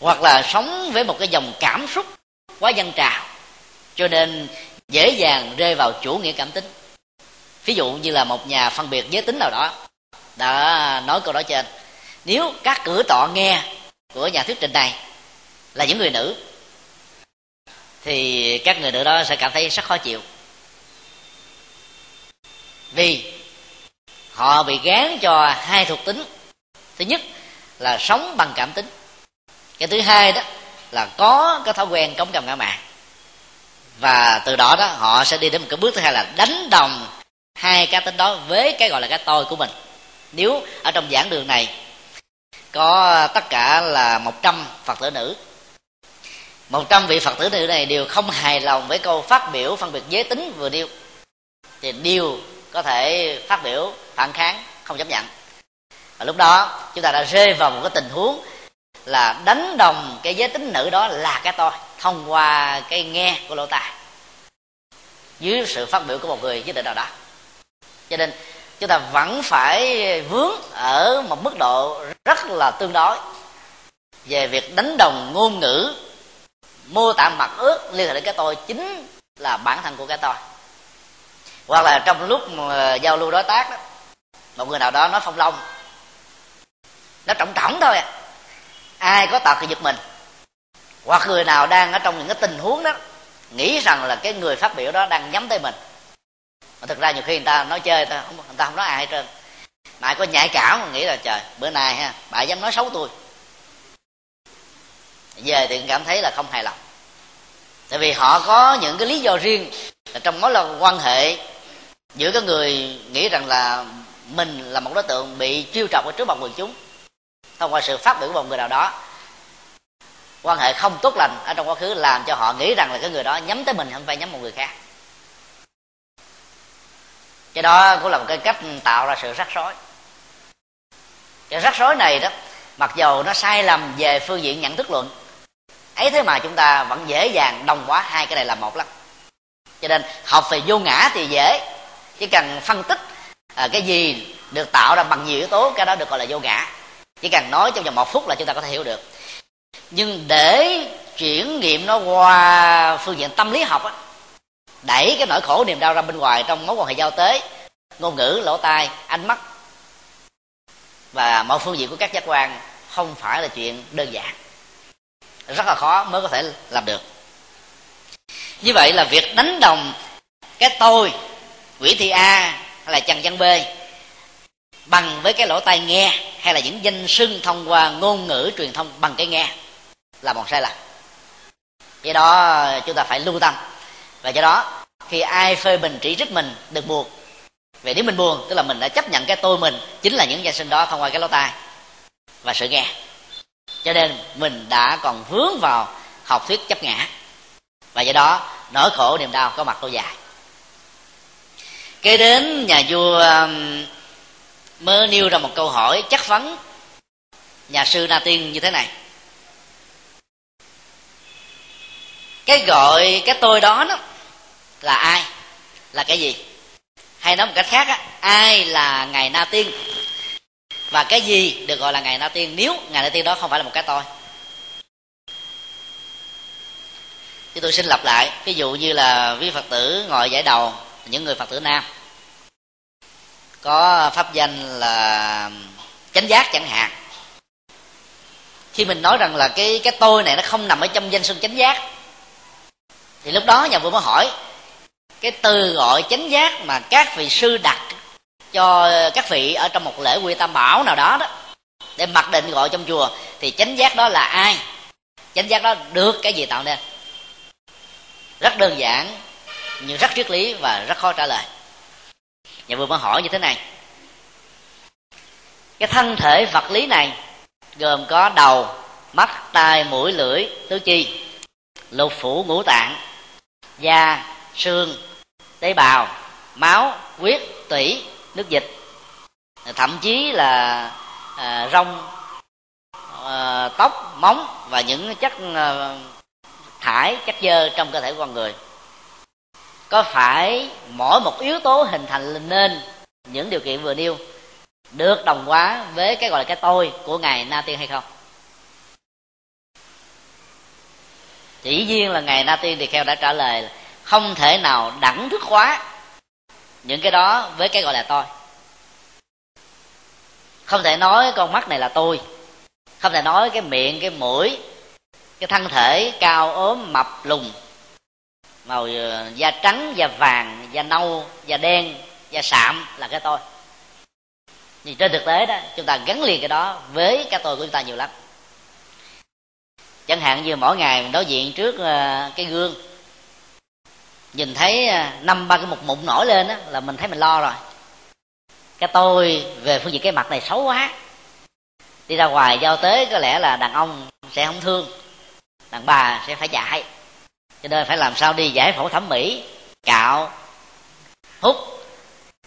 hoặc là sống với một cái dòng cảm xúc quá dân trào cho nên dễ dàng rơi vào chủ nghĩa cảm tính. Ví dụ như là một nhà phân biệt giới tính nào đó. Đã nói câu đó trên. Nếu các cửa tọ nghe của nhà thuyết trình này là những người nữ, thì các người nữ đó sẽ cảm thấy rất khó chịu. Vì họ bị gán cho hai thuộc tính. Thứ nhất là sống bằng cảm tính. Cái thứ hai đó là có cái thói quen cống cầm ngã mạng và từ đó đó, họ sẽ đi đến một cái bước thứ hai là đánh đồng hai cá tính đó với cái gọi là cái tôi của mình. Nếu ở trong giảng đường này có tất cả là 100 phật tử nữ, một trăm vị phật tử nữ này đều không hài lòng với câu phát biểu phân biệt giới tính vừa nêu, thì đều có thể phát biểu phản kháng, không chấp nhận. Và lúc đó, chúng ta đã rơi vào một cái tình huống là đánh đồng cái giới tính nữ đó là cái tôi thông qua cái nghe của lỗ tai dưới sự phát biểu của một người nhất định nào đó. Cho nên, chúng ta vẫn phải vướng ở một mức độ rất là tương đối về việc đánh đồng ngôn ngữ, mô tả mặt ước liên hệ đến cái tôi chính là bản thân của cái tôi. Hoặc là trong lúc mà giao lưu đối tác đó, một người nào đó nói phong long, nó trọng trọng thôi à. Ai có tật thì giật mình hoặc người nào đang ở trong những cái tình huống đó nghĩ rằng là cái người phát biểu đó đang nhắm tới mình. Mà thực ra nhiều khi người ta nói chơi người ta không, người ta không nói ai hết trơn. Mà ai có nhạy cảm mà nghĩ là trời bữa nay ha bà dám nói xấu tôi. Về thì cảm thấy là không hài lòng. Tại vì họ có những cái lý do riêng là trong mối quan hệ giữa cái người nghĩ rằng là mình là một đối tượng bị chiêu trọc ở trước mặt quần chúng thông qua sự phát biểu của một người nào đó quan hệ không tốt lành ở trong quá khứ làm cho họ nghĩ rằng là cái người đó nhắm tới mình không phải nhắm một người khác. Cái đó cũng là một cái cách tạo ra sự rắc rối. Cái rắc rối này đó mặc dầu nó sai lầm về phương diện nhận thức luận ấy thế mà chúng ta vẫn dễ dàng đồng hóa hai cái này là một lắm. Cho nên học về vô ngã thì dễ chỉ cần phân tích à, cái gì được tạo ra bằng nhiều yếu tố cái đó được gọi là vô ngã. Chỉ cần nói trong vòng một phút là chúng ta có thể hiểu được nhưng để chuyển nghiệm nó qua phương diện tâm lý học á, đẩy cái nỗi khổ niềm đau ra bên ngoài trong mối quan hệ giao tế. Ngôn ngữ lỗ tai, ánh mắt. Và mọi phương diện của các giác quan không phải là chuyện đơn giản. Rất là khó mới có thể làm được. Như vậy là việc đánh đồng cái tôi, quỷ thị a hay là trần văn b, bằng với cái lỗ tai nghe hay là những danh sưng thông qua ngôn ngữ truyền thông bằng cái nghe là một sai lầm. Do đó, chúng ta phải lưu tâm. Và do đó, khi ai phê bình chỉ trích mình đừng buồn về nếu mình buồn, tức là mình đã chấp nhận cái tôi mình, chính là những danh sinh đó thông qua cái lỗ tai và sự nghe cho nên mình đã còn vướng vào học thuyết chấp ngã. Và do đó, nỗi khổ, niềm đau có mặt lâu dài. Kế đến, nhà vua um, mới nêu ra một câu hỏi chắc vấn nhà sư na tiên như thế này. Cái gọi cái tôi đó đó là ai? Là cái gì? Hay nói một cách khác á, ai là ngài na tiên? Và cái gì được gọi là ngài na tiên nếu ngài na tiên đó không phải là một cái tôi? Thì tôi xin lặp lại, ví dụ như là quý phật tử ngồi giải đầu, những người phật tử nam. Có pháp danh là chánh giác chẳng hạn. Khi mình nói rằng là cái cái tôi này nó không nằm ở trong danh xưng chánh giác thì lúc đó nhà vua mới hỏi, cái từ gọi chánh giác mà các vị sư đặt cho các vị ở trong một lễ quy tam bảo nào đó đó, để mặc định gọi trong chùa, thì chánh giác đó là ai? Chánh giác đó được cái gì tạo nên? Rất đơn giản, nhưng rất triết lý và rất khó trả lời. Nhà vua mới hỏi như thế này, cái thân thể vật lý này gồm có đầu, mắt, tai, mũi, lưỡi, tứ chi, lục phủ, ngũ tạng da xương tế bào máu huyết tủy nước dịch. Thậm chí là à, rong à, tóc móng và những chất à, thải chất dơ trong cơ thể con người. Có phải mỗi một yếu tố hình thành nên những điều kiện vừa nêu được đồng hóa với cái gọi là cái tôi của ngài na tiên hay không? Chỉ nhiên là ngài na tiên thì kheo đã trả lời không thể nào đẳng thức hóa những cái đó với cái gọi là tôi. Không thể nói con mắt này là tôi. Không thể nói cái miệng, cái mũi, cái thân thể cao, ốm, mập, lùn, màu ờ, da trắng, da vàng, da nâu, da đen, da sạm là cái tôi. Nhưng trên thực tế đó, chúng ta gắn liền cái đó với cái tôi của chúng ta nhiều lắm chẳng hạn như mỗi ngày mình đối diện trước ờ, cái gương nhìn thấy ờ, năm ba cái mục mụn nổi lên đó, là mình thấy mình lo rồi. Cái tôi về phương diện cái mặt này xấu quá. Đi ra ngoài giao tế có lẽ là đàn ông sẽ không thương đàn bà sẽ phải dạy. Cho nên phải làm sao đi giải phẫu thẩm mỹ cạo hút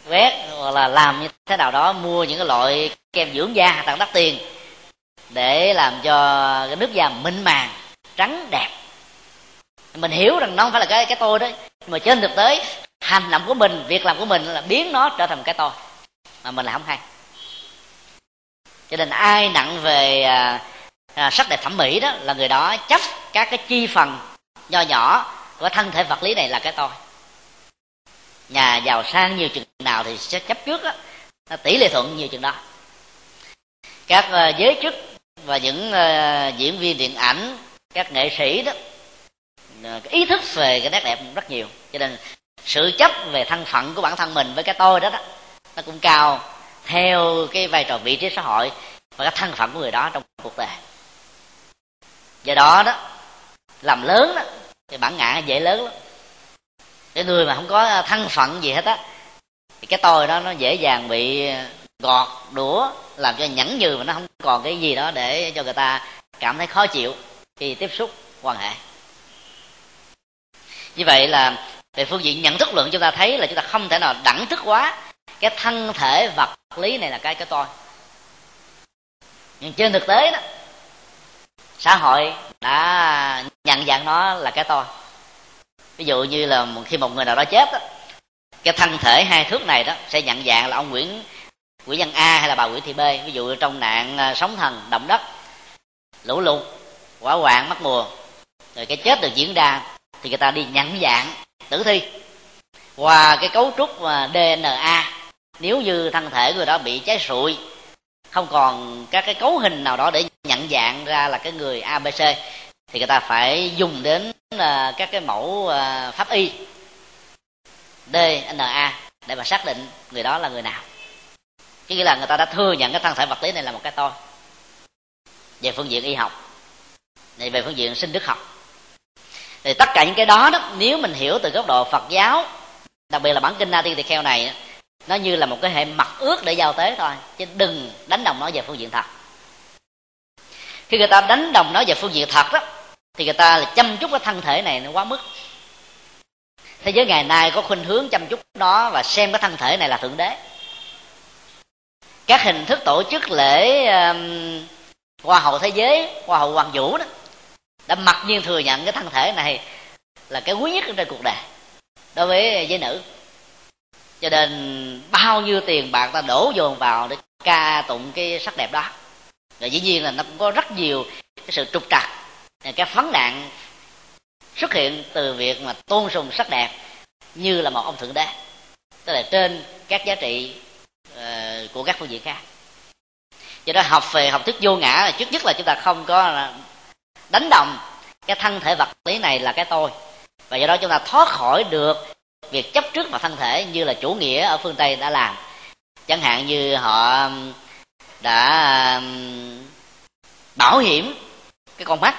quét hoặc là làm như thế nào đó mua những cái loại kem dưỡng da tặng đắt tiền để làm cho cái nước da mịn màng trắng đẹp. Mình hiểu rằng nó không phải là cái cái tôi đấy mà trên thực tế hành động của mình việc làm của mình là biến nó trở thành cái tôi mà mình là không hay. Cho nên ai nặng về à, à, sắc đẹp thẩm mỹ đó là người đó chấp các cái chi phần nho nhỏ của thân thể vật lý này là cái tôi. Nhà giàu sang nhiều chừng nào thì sẽ chấp trước á tỷ lệ thuận nhiều chừng đó. Các à, giới chức và những uh, diễn viên điện ảnh các nghệ sĩ đó uh, ý thức về cái nét đẹp rất nhiều. Cho nên sự chấp về thân phận của bản thân mình với cái tôi đó, đó nó cũng cao theo cái vai trò vị trí xã hội và cái thân phận của người đó trong cuộc đời. Do đó đó làm lớn đó thì bản ngã dễ lớn lắm. Cái người mà không có thân phận gì hết á thì cái tôi đó nó dễ dàng bị gọt đũa làm cho nhẫn nhừ mà nó không còn cái gì đó để cho người ta cảm thấy khó chịu khi tiếp xúc quan hệ. Như vậy là về phương diện nhận thức luận chúng ta thấy là chúng ta không thể nào đẳng thức quá. Cái thân thể vật lý này là cái cái tôi. Nhưng trên thực tế đó xã hội đã nhận dạng nó là cái tôi. Ví dụ như là khi một người nào đó chết đó, cái thân thể hai thước này đó sẽ nhận dạng là ông nguyễn nguyễn văn a hay là bà nguyễn thị b. Ví dụ trong nạn à, sóng thần, động đất, lũ lụt quả hoạn, mất mùa, rồi cái chết được diễn ra, thì người ta đi nhận dạng tử thi. Qua cái cấu trúc à, dna nếu như thân thể người đó bị cháy sụi, không còn các cái cấu hình nào đó để nhận dạng ra là cái người abc thì người ta phải dùng đến à, các cái mẫu pháp y dna để mà xác định người đó là người nào chứ nghĩa là người ta đã thừa nhận cái thân thể vật lý này là một cái tôi. Về phương diện y học. Này, về phương diện sinh đức học. Thì tất cả những cái đó đó, nếu mình hiểu từ góc độ phật giáo, đặc biệt là bản kinh na tiên tỳ kheo này, nó như là một cái hệ mặt ước để giao tế thôi, chứ đừng đánh đồng nó về phương diện thật. Khi người ta đánh đồng nó về phương diện thật đó, thì người ta là chăm chút cái thân thể này nó quá mức. Thế giới ngày nay có khuynh hướng chăm chút đó và xem cái thân thể này là thượng đế các hình thức tổ chức lễ um, hoa hậu thế giới hoa hậu hoàng vũ đó đã mặc nhiên thừa nhận cái thân thể này là cái quý nhất trên cuộc đời đối với giới nữ. Cho nên bao nhiêu tiền bạc ta đổ dồn vào để ca tụng cái sắc đẹp đó. Và dĩ nhiên là nó cũng có rất nhiều cái sự trục trặc cái phấn nạn xuất hiện từ việc mà tôn sùng sắc đẹp như là một ông thượng đế. Tức là trên các giá trị của các phương diện khác. Do đó học về học thuyết vô ngã là trước nhất là chúng ta không có đánh đồng cái thân thể vật lý này là cái tôi. Và do đó chúng ta thoát khỏi được việc chấp trước vào thân thể như là chủ nghĩa ở phương tây đã làm. Chẳng hạn như họ um, đã um, bảo hiểm cái con mắt,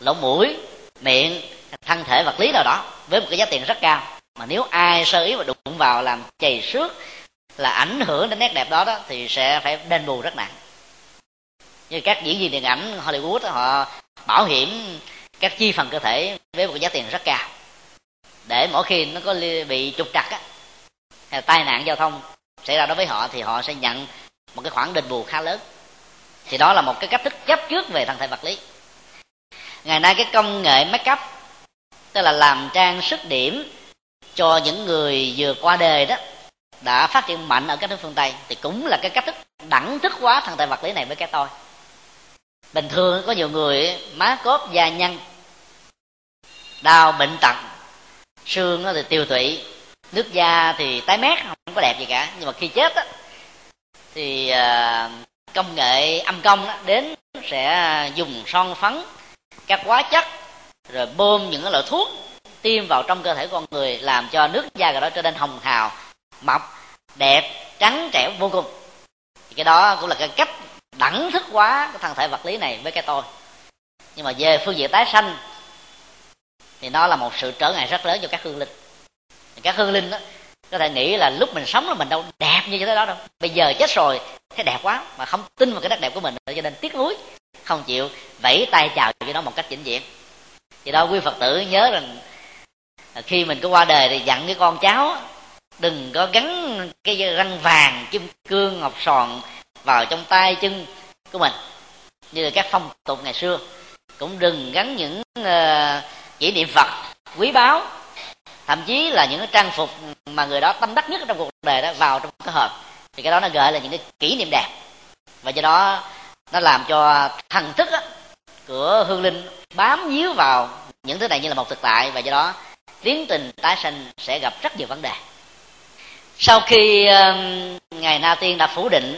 lỗ mũi, miệng, thân thể vật lý nào đó với một cái giá tiền rất cao. Mà nếu ai sơ ý và đụng vào làm chày xước là ảnh hưởng đến nét đẹp đó đó, thì sẽ phải đền bù rất nặng. Như các diễn viên điện ảnh Hollywood họ bảo hiểm các chi phần cơ thể với một cái giá tiền rất cao. Để mỗi khi nó có bị trục trặc á, hay tai nạn giao thông xảy ra đối với họ, thì họ sẽ nhận một cái khoản đền bù khá lớn. Thì đó là một cái cách thức chấp trước về thân thể vật lý. Ngày nay cái công nghệ make up, tức là làm trang sức điểm cho những người vừa qua đời đó đã phát triển mạnh ở các nước phương tây thì cũng là cái cách thức đẳng thức hóa thần tài vật lý này với cái tôi. Bình thường có nhiều người má cốp da nhăn đau bệnh tật xương thì tiêu tụy nước da thì tái mét không có đẹp gì cả. Nhưng mà khi chết á thì à, công nghệ âm công đó, đến sẽ dùng son phấn các hóa chất rồi bơm những cái loại thuốc tiêm vào trong cơ thể con người làm cho nước da của đó trở nên hồng hào mập, đẹp, trắng trẻo vô cùng. Thì cái đó cũng là cái cách đẳng thức quá cái thân thể vật lý này với cái tôi. Nhưng mà về phương diện tái sanh, thì nó là một sự trở ngại rất lớn cho các hương linh. Các hương linh đó, có thể nghĩ là lúc mình sống là mình đâu đẹp như thế đó đâu. Bây giờ chết rồi, thấy đẹp quá mà không tin vào cái nét đẹp của mình, cho nên tiếc nuối, không chịu vẫy tay chào cho nó một cách chỉnh diện thì đó quý phật tử nhớ rằng khi mình có qua đời thì dặn cái con cháu đừng có gắn cái răng vàng kim cương ngọc sòn vào trong tay chân của mình. Như là các phong tục ngày xưa. Cũng đừng gắn những uh, kỷ niệm phật quý báu. Thậm chí là những cái trang phục mà người đó tâm đắc nhất trong cuộc đời đó vào trong cái hộp. Thì cái đó nó gợi là những cái kỷ niệm đẹp. Và do đó nó làm cho thần thức á, của hương linh bám víu vào những thứ này như là một thực tại. Và do đó tiến trình tái sinh sẽ gặp rất nhiều vấn đề sau khi uh, ngài na tiên đã phủ định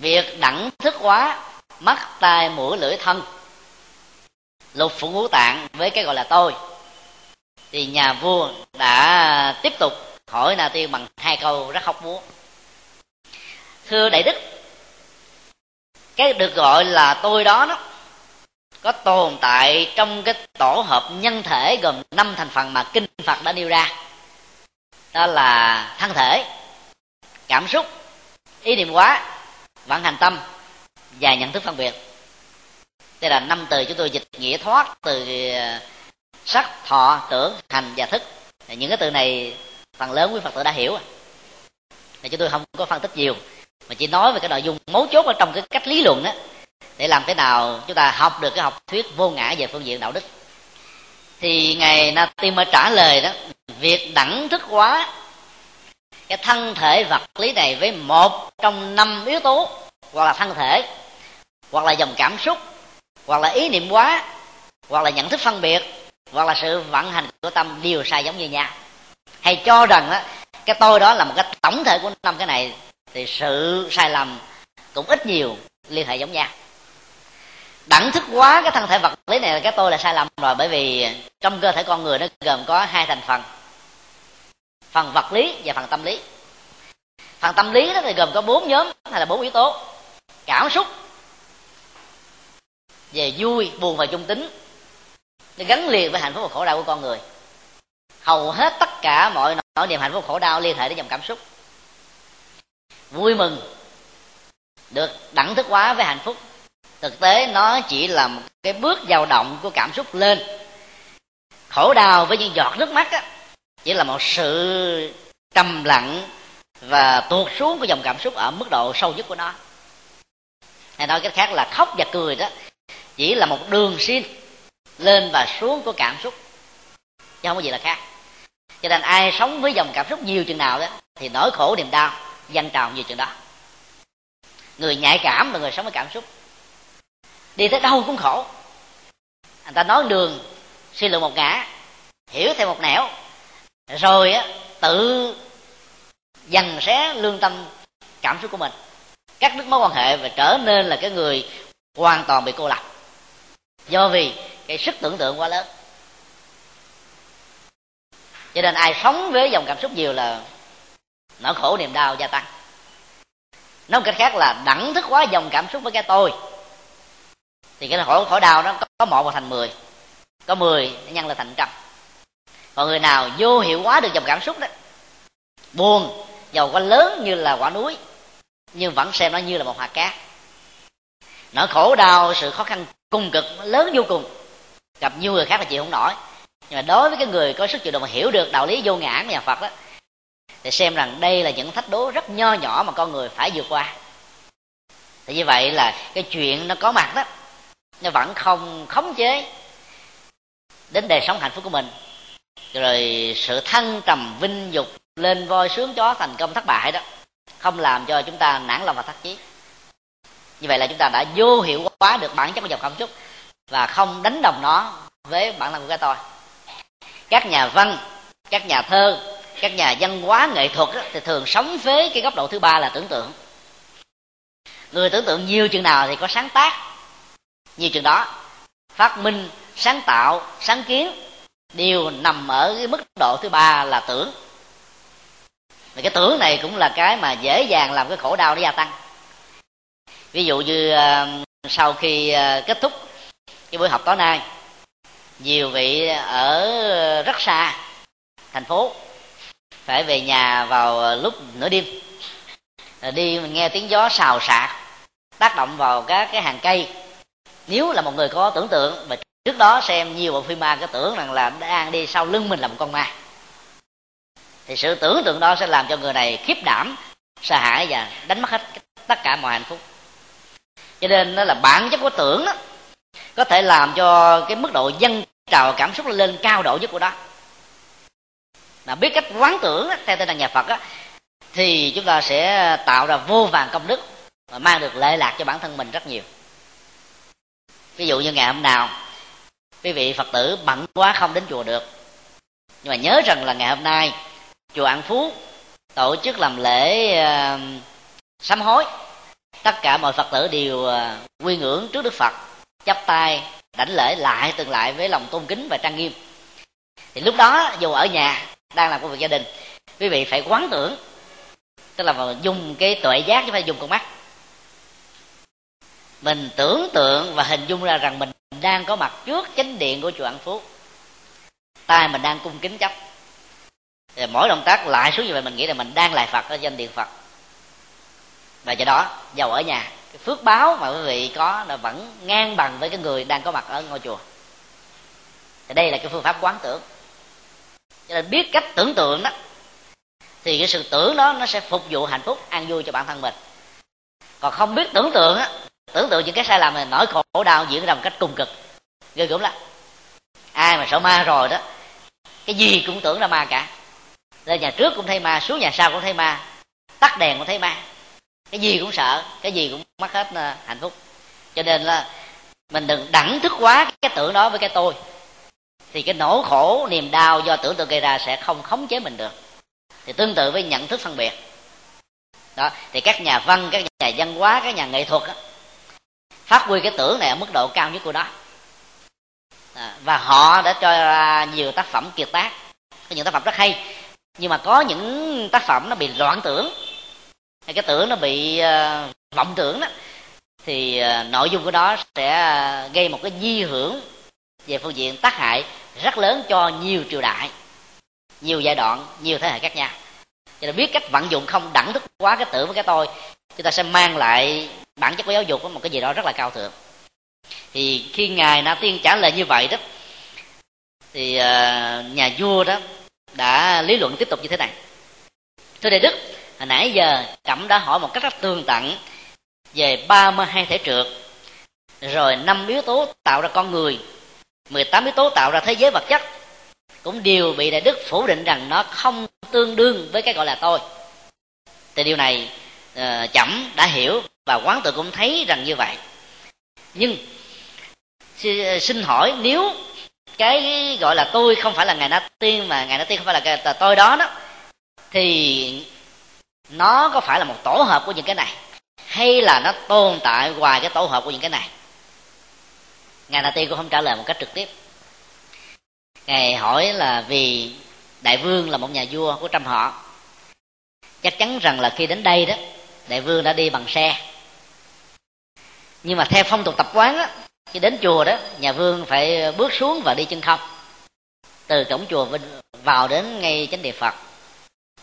việc đẳng thức hóa mắt tai mũi lưỡi thân lục phủ ngũ tạng với cái gọi là tôi thì nhà vua đã tiếp tục hỏi na tiên bằng hai câu rất hóc búa. Thưa đại đức cái được gọi là tôi đó đó có tồn tại trong cái tổ hợp nhân thể gồm năm thành phần mà kinh phật đã nêu ra đó là thân thể, cảm xúc, ý niệm quá vận hành tâm và nhận thức phân biệt. Đây là năm từ chúng tôi dịch nghĩa thoát từ ờ, sắc, thọ, tưởng, hành và thức. Những cái từ này phần lớn quý phật tử đã hiểu thì chúng tôi không có phân tích nhiều, mà chỉ nói về cái nội dung mấu chốt ở trong cái cách lý luận đó, để làm thế nào chúng ta học được cái học thuyết vô ngã về phương diện đạo đức thì ngài na tiên mới trả lời đó việc đẳng thức hóa cái thân thể vật lý này với một trong năm yếu tố hoặc là thân thể hoặc là dòng cảm xúc hoặc là ý niệm quá hoặc là nhận thức phân biệt hoặc là sự vận hành của tâm đều sai giống như nhau. Hay cho rằng đó, cái tôi đó là một cái tổng thể của năm cái này thì sự sai lầm cũng ít nhiều liên hệ giống nhau. Đẳng thức quá cái thân thể vật lý này là cái tôi là sai lầm rồi bởi vì trong cơ thể con người nó gồm có hai thành phần phần vật lý và phần tâm lý. Phần tâm lý đó thì gồm có bốn nhóm hay là bốn yếu tố cảm xúc, về vui, buồn và trung tính. Nó gắn liền với hạnh phúc và khổ đau của con người. Hầu hết tất cả mọi nỗi niềm hạnh phúc khổ đau liên hệ đến dòng cảm xúc. Vui mừng được đẳng thức hóa với hạnh phúc. Thực tế nó chỉ là một cái bước dao động của cảm xúc lên khổ đau với những giọt nước mắt á, chỉ là một sự trầm lặng và tuột xuống của dòng cảm xúc ở mức độ sâu nhất của nó. Hay nói cách khác là khóc và cười đó chỉ là một đường xin lên và xuống của cảm xúc chứ không có gì là khác. Cho nên ai sống với dòng cảm xúc nhiều chừng nào đó thì nỗi khổ niềm đau dâng trào nhiều chừng đó. Người nhạy cảm là người sống với cảm xúc. Đi tới đâu cũng khổ. Người ta nói đường suy luận một ngã, hiểu theo một nẻo, rồi á, tự dằn xé lương tâm, cảm xúc của mình, cắt đứt mối quan hệ và trở nên là cái người hoàn toàn bị cô lập. Do vì cái sức tưởng tượng quá lớn. Cho nên ai sống với dòng cảm xúc nhiều là nỗi khổ niềm đau gia tăng. Nói một cách khác là đẳng thức quá dòng cảm xúc với cái tôi. Thì cái khổ khổ đau nó có một và thành mười có mười nhân là thành trăm. Còn người nào vô hiệu hóa được dòng cảm xúc đó, buồn dầu có lớn như là quả núi, nhưng vẫn xem nó như là một hạt cát. Nỗi khổ đau, sự khó khăn cung cực, lớn vô cùng. Gặp nhiều người khác là chịu không nổi. Nhưng mà đối với cái người có sức chịu đựng mà hiểu được đạo lý vô ngã của nhà phật đó thì xem rằng đây là những thách đố rất nho nhỏ mà con người phải vượt qua. Thì như vậy là cái chuyện nó có mặt đó, nó vẫn không khống chế đến đời sống hạnh phúc của mình. Rồi sự thăng trầm vinh dục lên voi sướng chó thành công thất bại đó không làm cho chúng ta nản lòng và thất chí. Như vậy là chúng ta đã vô hiệu hóa được bản chất của dòng cảm xúc và không đánh đồng nó với bản năng của cái tôi. Các nhà văn các nhà thơ các nhà văn hóa nghệ thuật đó, thì thường sống với cái góc độ thứ ba là tưởng tượng. Người tưởng tượng nhiều chừng nào thì có sáng tác nhiều chừng đó phát minh sáng tạo, sáng kiến. Đều nằm ở cái mức độ thứ ba là tưởng. Và cái tưởng này cũng là cái mà dễ dàng làm cái khổ đau nó gia tăng. Ví dụ như ờ, sau khi ờ, kết thúc cái buổi học tối nay, nhiều vị ở rất xa thành phố phải về nhà vào lúc nửa đêm. Đi mình nghe tiếng gió xào xạc tác động vào các cái hàng cây. Nếu là một người có tưởng tượng và trước đó xem nhiều bộ phim ma cái tưởng rằng là đang đi sau lưng mình là một con ma. Thì sự tưởng tượng đó sẽ làm cho người này khiếp đảm sợ hãi và đánh mất hết tất cả mọi hạnh phúc. Cho nên nó là bản chất của tưởng đó. Có thể làm cho cái mức độ dân trào cảm xúc lên cao độ nhất của đó mà biết cách quán tưởng theo tinh thần nhà phật đó, thì chúng ta sẽ tạo ra vô vàng công đức và mang được lệ lạc cho bản thân mình rất nhiều. Ví dụ như ngày hôm nào quý vị phật tử bận quá không đến chùa được. Nhưng mà nhớ rằng là ngày hôm nay chùa an phú tổ chức làm lễ uh, sám hối. Tất cả mọi phật tử đều uh, quy ngưỡng trước đức phật chắp tay đảnh lễ lại từng lại với lòng tôn kính và trang nghiêm. Thì lúc đó dù ở nhà đang làm công việc gia đình quý vị phải quán tưởng tức là dùng cái tuệ giác chứ không phải dùng con mắt mình tưởng tượng và hình dung ra rằng mình đang có mặt trước chánh điện của chùa An Phú. Tay mình đang cung kính chấp. Thì mỗi động tác lại xuống như vậy, mình nghĩ là mình đang lại Phật ở danh điện Phật. Và do đó giàu ở nhà, cái phước báo mà quý vị có là vẫn ngang bằng với cái người đang có mặt ở ngôi chùa. Thì đây là cái phương pháp quán tưởng. Cho nên biết cách tưởng tượng đó, thì cái sự tưởng đó nó sẽ phục vụ hạnh phúc, an vui cho bản thân mình. Còn không biết tưởng tượng á tưởng tượng những cái sai lầm này nỗi khổ đau diễn ra một cách cùng cực. Ghê gớm lắm. Ai mà sợ ma rồi đó cái gì cũng tưởng là ma cả. Lên nhà trước cũng thấy ma xuống nhà sau cũng thấy ma tắt đèn cũng thấy ma. Cái gì cũng sợ cái gì cũng mất hết ờ, hạnh phúc. Cho nên là mình đừng đẳng thức quá cái tưởng đó với cái tôi. Thì cái nỗi khổ niềm đau do tưởng tượng gây ra sẽ không khống chế mình được. Thì tương tự với nhận thức phân biệt. Đó thì các nhà văn các nhà văn hóa các nhà nghệ thuật đó, phát huy cái tưởng này ở mức độ cao nhất của nó. À, và họ đã cho ra nhiều tác phẩm kiệt tác. Có những tác phẩm rất hay nhưng mà có những tác phẩm nó bị loạn tưởng. Hay cái tưởng nó bị uh, vọng tưởng đó thì uh, nội dung của nó sẽ uh, gây một cái di hưởng về phương diện tác hại rất lớn cho nhiều triều đại nhiều giai đoạn nhiều thế hệ khác nhau. Cho nên biết cách vận dụng không đẳng thức quá cái tưởng với cái tôi chúng ta sẽ mang lại bản chất của giáo dục có một cái gì đó rất là cao thượng. Thì khi ngài na tiên trả lời như vậy đó, thì ờ, nhà vua đó đã lý luận tiếp tục như thế này. Thưa đại đức, hồi nãy giờ cẩm đã hỏi một cách rất tương tận về 32 thể trượt, rồi năm yếu tố tạo ra con người 18 yếu tố tạo ra thế giới vật chất, cũng đều bị đại đức phủ định rằng nó không tương đương với cái gọi là tôi. Thì điều này uh, chậm đã hiểu và quán tự cũng thấy rằng như vậy. Nhưng xin hỏi nếu cái gọi là tôi không phải là ngài na tiên mà ngài na tiên không phải là cái tôi đó đó thì nó có phải là một tổ hợp của những cái này hay là nó tồn tại ngoài cái tổ hợp của những cái này? Ngài na tiên cũng không trả lời một cách trực tiếp. Ngài hỏi là vì đại vương là một nhà vua của trăm họ. Chắc chắn rằng là khi đến đây đó đại vương đã đi bằng xe. Nhưng mà theo phong tục tập quán á khi đến chùa đó nhà vương phải bước xuống và đi chân không. Từ cổng chùa vào đến ngay chánh địa phật.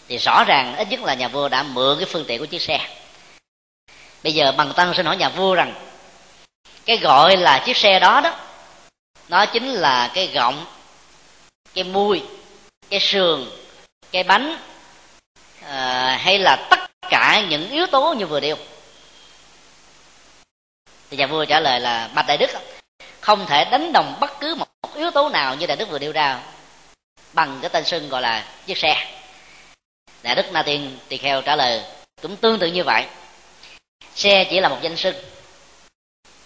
Thì rõ ràng ít nhất là nhà vua đã mượn cái phương tiện của chiếc xe. Bây giờ bằng tăng xin hỏi nhà vua rằng cái gọi là chiếc xe đó đó nó chính là cái gọng cái mui cái sườn cái bánh à, hay là tất cả những yếu tố như vừa điêu thì nhà vua trả lời là bạch đại đức, không thể đánh đồng bất cứ một yếu tố nào như đại đức vừa nêu ra bằng cái tên xưng gọi là chiếc xe. Đại đức na tiên tỳ kheo trả lời cũng tương tự như vậy. Xe chỉ là một danh xưng,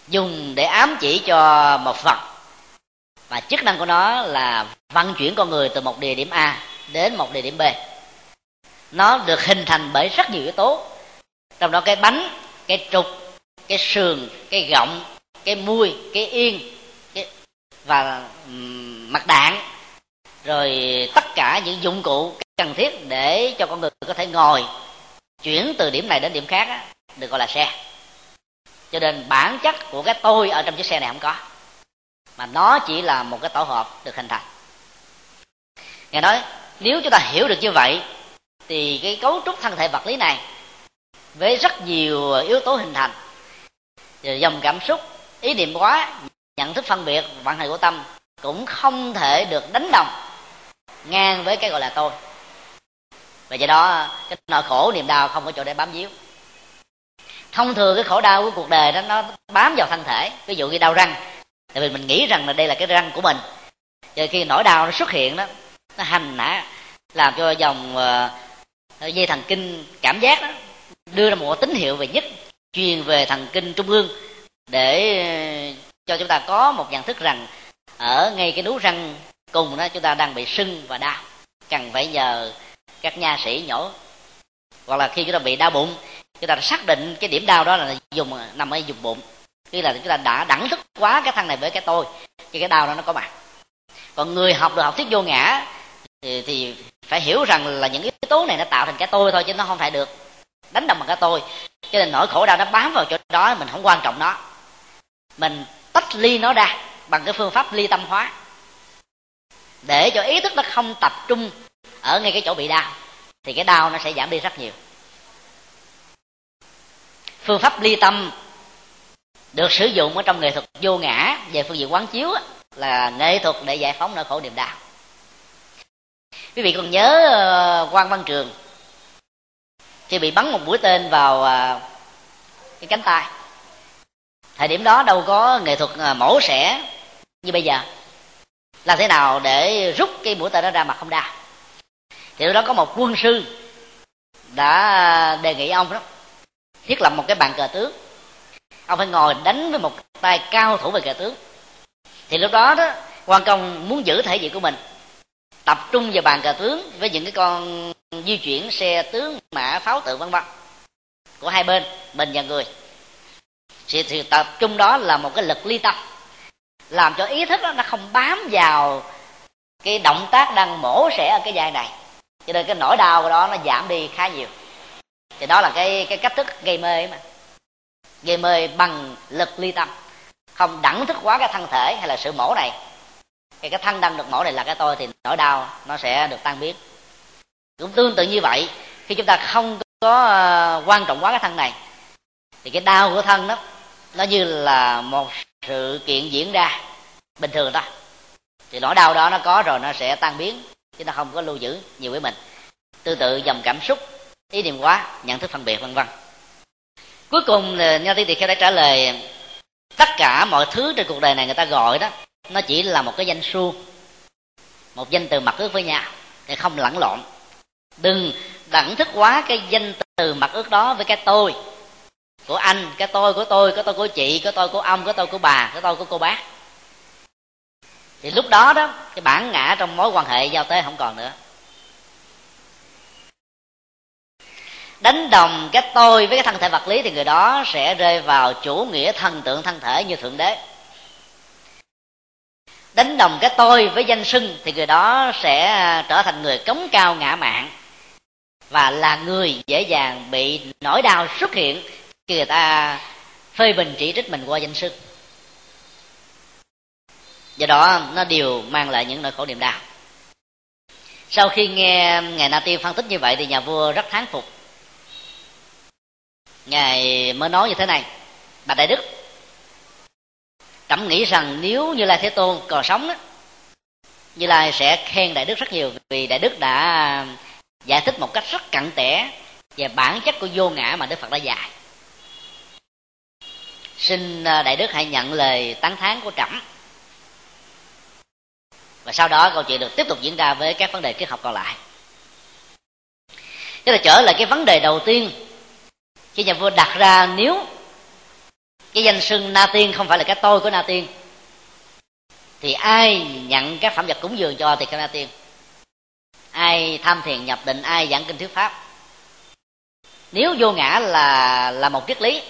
dùng để ám chỉ cho một vật và chức năng của nó là vận chuyển con người từ một địa điểm a đến một địa điểm b nó được hình thành bởi rất nhiều yếu tố. Trong đó cái bánh cái trục cái sườn cái gọng cái mui cái yên cái và mặt đạn. Rồi tất cả những dụng cụ cần thiết để cho con người có thể ngồi chuyển từ điểm này đến điểm khác á, được gọi là xe. Cho nên bản chất của cái tôi ở trong chiếc xe này không có mà nó chỉ là một cái tổ hợp được hình thành. Ngài nói nếu chúng ta hiểu được như vậy thì cái cấu trúc thân thể vật lý này với rất nhiều yếu tố hình thành. Dòng cảm xúc, ý niệm quá nhận thức phân biệt, vận hành của tâm cũng không thể được đánh đồng ngang với cái gọi là tôi. Và do đó, cái nỗi khổ, niềm đau không có chỗ để bám víu. Thông thường cái khổ đau của cuộc đời đó, nó bám vào thân thể. Ví dụ như đau răng, tại vì mình nghĩ rằng là đây là cái răng của mình. Rồi khi nỗi đau nó xuất hiện đó, nó hành nã, làm cho dòng ờ, dây thần kinh cảm giác đó, đưa ra một tín hiệu về nhất, truyền về thần kinh trung ương, để ờ, cho chúng ta có một nhận thức rằng, ở ngay cái nú răng cùng đó, chúng ta đang bị sưng và đau. Cần phải nhờ các nha sĩ nhổ hoặc là khi chúng ta bị đau bụng, chúng ta xác định cái điểm đau đó là dùng, nằm ở dùng bụng. Khi là chúng ta đã đẳng thức quá cái thân này với cái tôi, thì cái đau đó nó có mặt. Còn người học được học thuyết vô ngã thì, thì phải hiểu rằng là những yếu tố này nó tạo thành cái tôi thôi chứ nó không phải được đánh đồng bằng cái tôi. Cho nên nỗi khổ đau nó bám vào chỗ đó mình không quan trọng nó. Mình tách ly nó ra bằng cái phương pháp ly tâm hóa. Để cho ý thức nó không tập trung ở ngay cái chỗ bị đau thì cái đau nó sẽ giảm đi rất nhiều. Phương pháp ly tâm được sử dụng ở trong nghệ thuật vô ngã về phương diện quán chiếu là nghệ thuật để giải phóng nỗi khổ niềm đau quý vị còn nhớ ờ, quan văn trường khi bị bắn một mũi tên vào ờ, cái cánh tay. Thời điểm đó đâu có nghệ thuật ờ, mổ xẻ như bây giờ. Làm thế nào để rút cái mũi tên đó ra mà không đau? Thì lúc đó có một quân sư đã đề nghị ông đó thiết lập một cái bàn cờ tướng. Ông phải ngồi đánh với một tay cao thủ về cờ tướng. Thì lúc đó đó quan công muốn giữ thể diện của mình tập trung vào bàn cờ tướng với những cái con di chuyển xe tướng mã pháo tự vân vân của hai bên mình và người. Thì, thì tập trung đó là một cái lực ly tâm làm cho ý thức đó nó không bám vào cái động tác đang mổ xẻ ở cái vai này. Cho nên cái nỗi đau của đó nó giảm đi khá nhiều. Thì đó là cái cái cách thức gây mê mà. Gây mê bằng lực ly tâm không đẳng thức quá cái thân thể hay là sự mổ này cái cái thân đang được mổ này là cái tôi thì nỗi đau nó sẽ được tan biến. Cũng tương tự như vậy khi chúng ta không có uh, quan trọng quá cái thân này thì cái đau của thân đó nó như là một sự kiện diễn ra bình thường đó. Thì nỗi đau đó nó có rồi nó sẽ tan biến chứ nó không có lưu giữ nhiều với mình. Tương tự dòng cảm xúc ý niệm quá nhận thức phân biệt vân vân. Cuối cùng nho tiên tỳ kheo đã trả lời tất cả mọi thứ trên cuộc đời này người ta gọi đó nó chỉ là một cái danh xu, một danh từ mặc ước với nhau để không lẫn lộn. Đừng đẳng thức quá cái danh từ mặc ước đó với cái tôi của anh, cái tôi của tôi, cái tôi của chị, cái tôi của ông, cái tôi của bà, cái tôi của cô bác. Thì lúc đó đó, cái bản ngã trong mối quan hệ giao tế không còn nữa. Đánh đồng cái tôi với cái thân thể vật lý thì người đó sẽ rơi vào chủ nghĩa thần tượng thân thể như thượng đế đánh đồng cái tôi với danh sưng thì người đó sẽ à, trở thành người cống cao ngã mạng và là người dễ dàng bị nỗi đau xuất hiện khi người ta phê bình chỉ trích mình qua danh sưng. Do đó, nó đều mang lại những nỗi khổ niềm đau. Sau khi nghe ngài na tiên phân tích như vậy thì nhà vua rất thán phục. Ngài mới nói như thế này bà đại đức cảm nghĩ rằng nếu như lai thế tôn còn sống đó, như lai sẽ khen đại đức rất nhiều vì đại đức đã à, giải thích một cách rất cặn kẽ về bản chất của vô ngã mà đức phật đã dạy. Xin à, đại đức hãy nhận lời tán thán của trẫm và sau đó câu chuyện được tiếp tục diễn ra với các vấn đề triết học còn lại. Tức là trở lại cái vấn đề đầu tiên khi nhà vua đặt ra nếu cái danh sưng na tiên không phải là cái tôi của na tiên. Thì ai nhận các phẩm vật cúng dường cho thì cái na tiên. Ai tham thiền nhập định, ai giảng kinh thuyết pháp. Nếu vô ngã là là một triết lý,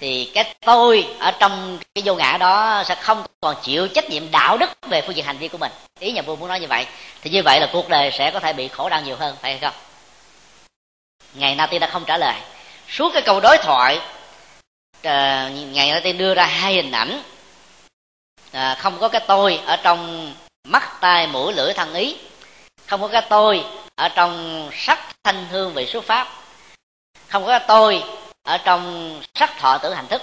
thì cái tôi ở trong cái vô ngã đó sẽ không còn chịu trách nhiệm đạo đức về phương diện hành vi của mình. Ý nhà vua muốn nói như vậy. Thì như vậy là cuộc đời sẽ có thể bị khổ đau nhiều hơn, phải hay không? Ngày na tiên đã không trả lời. Suốt cái câu đối thoại Ờ, à, ngày nói tiên đưa ra hai hình ảnh. À, không có cái tôi ở trong mắt tai mũi lưỡi thân ý. Không có cái tôi ở trong sắc thanh hương vị xuất pháp. Không có cái tôi ở trong sắc thọ tử hành thức.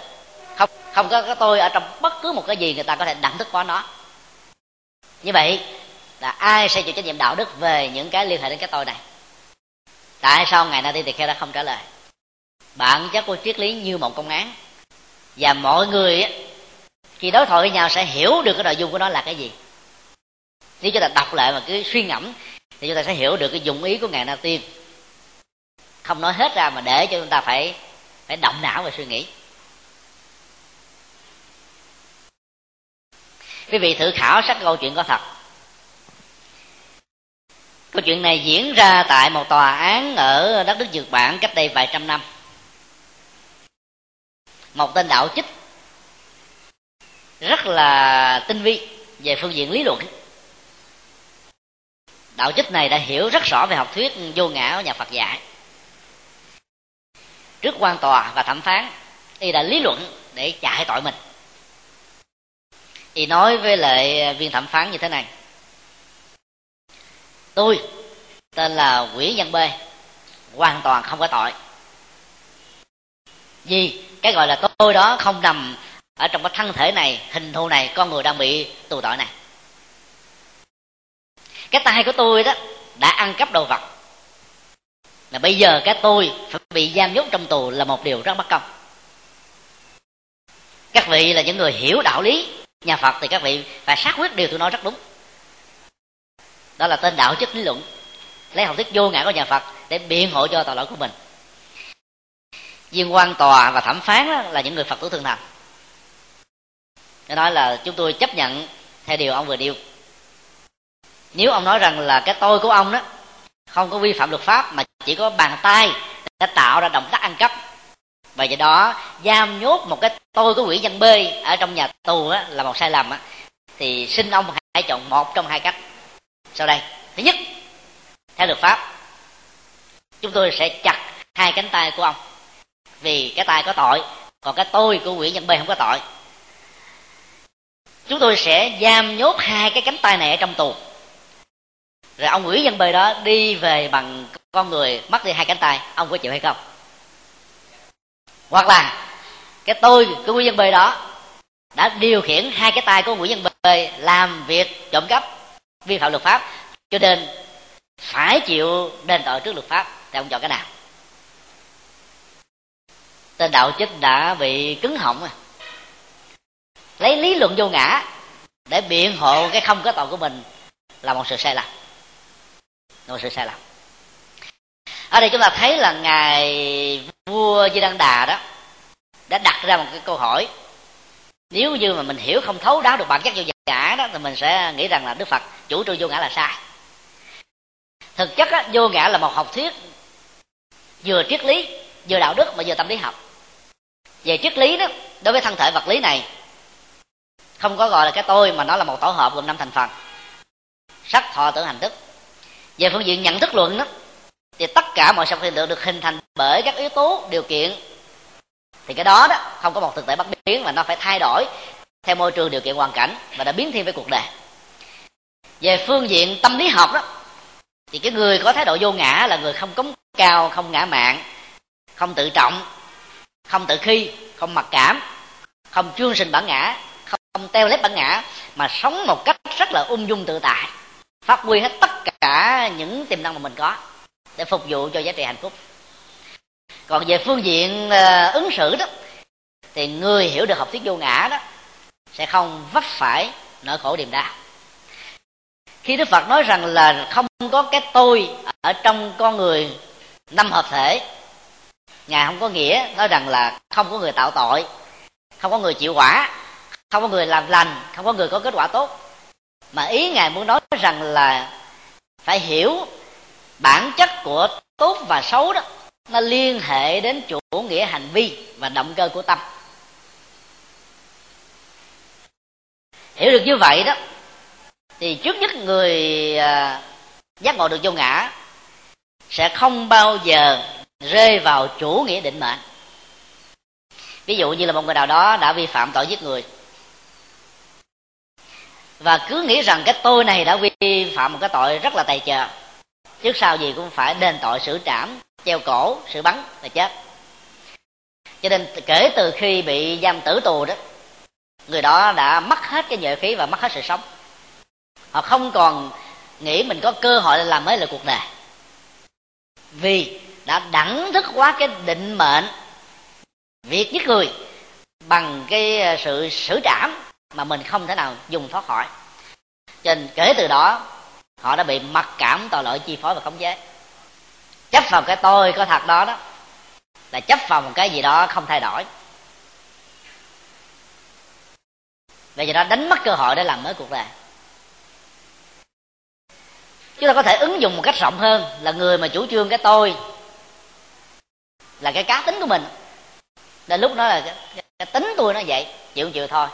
Không không có cái tôi ở trong bất cứ một cái gì người ta có thể đẳng thức có nó. Như vậy là ai sẽ chịu trách nhiệm đạo đức về những cái liên hệ đến cái tôi này? Tại sao ngày nay thì kheo đã không trả lời? Bản chất của triết lý như một công án và mọi người khi đối thoại với nhau sẽ hiểu được cái nội dung của nó là cái gì. Nếu chúng ta đọc lại mà cứ suy ngẫm, thì chúng ta sẽ hiểu được cái dụng ý của ngài na tiên. Không nói hết ra mà để cho chúng ta phải phải động não và suy nghĩ. Quý vị thử khảo sát câu chuyện có thật. Câu chuyện này diễn ra tại một tòa án ở đất nước nhật bản cách đây vài trăm năm một tên đạo chích. Rất là tinh vi về phương diện lý luận. Đạo chích này đã hiểu rất rõ về học thuyết vô ngã của nhà phật dạy. Trước quan tòa và thẩm phán, y đã lý luận để chạy tội mình. Y nói với lại viên thẩm phán như thế này. Tôi tên là quỷ văn b hoàn toàn không có tội. Vì cái gọi là tôi đó không nằm ở trong cái thân thể này, hình thù này, con người đang bị tù tội này. Cái tay của tôi đó đã ăn cắp đồ vật. Là bây giờ cái tôi phải bị giam nhốt trong tù là một điều rất bất công. Các vị là những người hiểu đạo lý nhà phật thì các vị phải xác quyết điều tôi nói rất đúng. Đó là tên đạo chức lý luận. Lấy học thuyết vô ngã của nhà phật để biện hộ cho tội lỗi của mình viên quan tòa và thẩm phán đó là những người phật tử thường thành nó nói là chúng tôi chấp nhận theo điều ông vừa điêu nếu ông nói rằng là cái tôi của ông đó không có vi phạm luật pháp mà chỉ có bàn tay đã tạo ra động tác ăn cắp và do đó giam nhốt một cái tôi của quỷ nhân b ở trong nhà tù á, là một sai lầm á, thì xin ông hãy chọn một trong hai cách. Sau đây thứ nhất theo luật pháp chúng tôi sẽ chặt hai cánh tay của ông vì cái tay có tội, còn cái tôi của quỷ nhân b không có tội. Chúng tôi sẽ giam nhốt hai cái cánh tay này ở trong tù. Rồi ông quỷ dân b đó đi về bằng con người mất đi hai cánh tay, ông có chịu hay không? Hoặc là cái tôi của quỷ dân b đó đã điều khiển hai cái tay của quỷ dân b làm việc trộm cắp vi phạm luật pháp, cho nên phải chịu đền tội trước luật pháp, thì ông chọn cái nào? Tên đạo chích đã bị cứng họng à. Lấy lý luận vô ngã để biện hộ cái không có tội của mình là một sự sai lầm. Một sự sai lầm. Ở đây chúng ta thấy là ngài vua di đăng đà đó đã đặt ra một cái câu hỏi. Nếu như mà mình hiểu không thấu đáo được bản chất vô ngã đó thì mình sẽ nghĩ rằng là đức phật chủ trương vô ngã là sai. Thực chất á, vô ngã là một học thuyết vừa triết lý vừa đạo đức mà vừa tâm lý học về triết lý đó, đối với thân thể vật lý này, không có gọi là cái tôi mà nó là một tổ hợp gồm năm thành phần. Sắc, thọ, tưởng, hành, thức. Về phương diện nhận thức luận đó, thì tất cả mọi sự hiện tượng được hình thành bởi các yếu tố điều kiện. Thì cái đó đó, không có một thực thể bất biến mà nó phải thay đổi theo môi trường điều kiện hoàn cảnh và đã biến thiên với cuộc đời. Về phương diện tâm lý học đó, thì cái người có thái độ vô ngã là người không cống cao, không ngã mạn, không tự trọng không tự khi không mặc cảm không chương sinh bản ngã không teo lép bản ngã mà sống một cách rất là ung dung tự tại phát huy hết tất cả những tiềm năng mà mình có để phục vụ cho giá trị hạnh phúc. Còn về phương diện uh, ứng xử đó thì người hiểu được học thuyết vô ngã đó sẽ không vấp phải nỗi khổ niềm đau. Khi đức phật nói rằng là không có cái tôi ở trong con người năm hợp thể ngài không có nghĩa nói rằng là không có người tạo tội, không có người chịu quả, không có người làm lành, không có người có kết quả tốt. Mà ý ngài muốn nói rằng là phải hiểu bản chất của tốt và xấu đó, nó liên hệ đến chủ nghĩa hành vi và động cơ của tâm. Hiểu được như vậy đó, thì trước nhất người à, giác ngộ được vô ngã sẽ không bao giờ rơi vào chủ nghĩa định mệnh. Ví dụ như là một người nào đó đã vi phạm tội giết người. Và cứ nghĩ rằng cái tôi này đã vi phạm một cái tội rất là tày chờ trước sau gì cũng phải đền tội xử trảm, treo cổ, xử bắn là chết. Cho nên kể từ khi bị giam tử tù đó, người đó đã mất hết cái nhuệ khí và mất hết sự sống. Họ không còn nghĩ mình có cơ hội làm mới là cuộc đời. Vì đã đẳng thức quá cái định mệnh. Việc giết người bằng cái ờ, sự xử trảm mà mình không thể nào dùng thoát khỏi. Cho nên kể từ đó, họ đã bị mặc cảm tội lỗi chi phối và khống chế. Chấp vào cái tôi có thật đó đó, là chấp vào một cái gì đó không thay đổi. Vì vậy đó đánh mất cơ hội để làm mới cuộc đời. Chúng ta có thể ứng dụng một cách rộng hơn là người mà chủ trương cái tôi là cái cá tính của mình. Đến lúc đó là cái, cái tính tôi nó vậy chịu chịu thôi.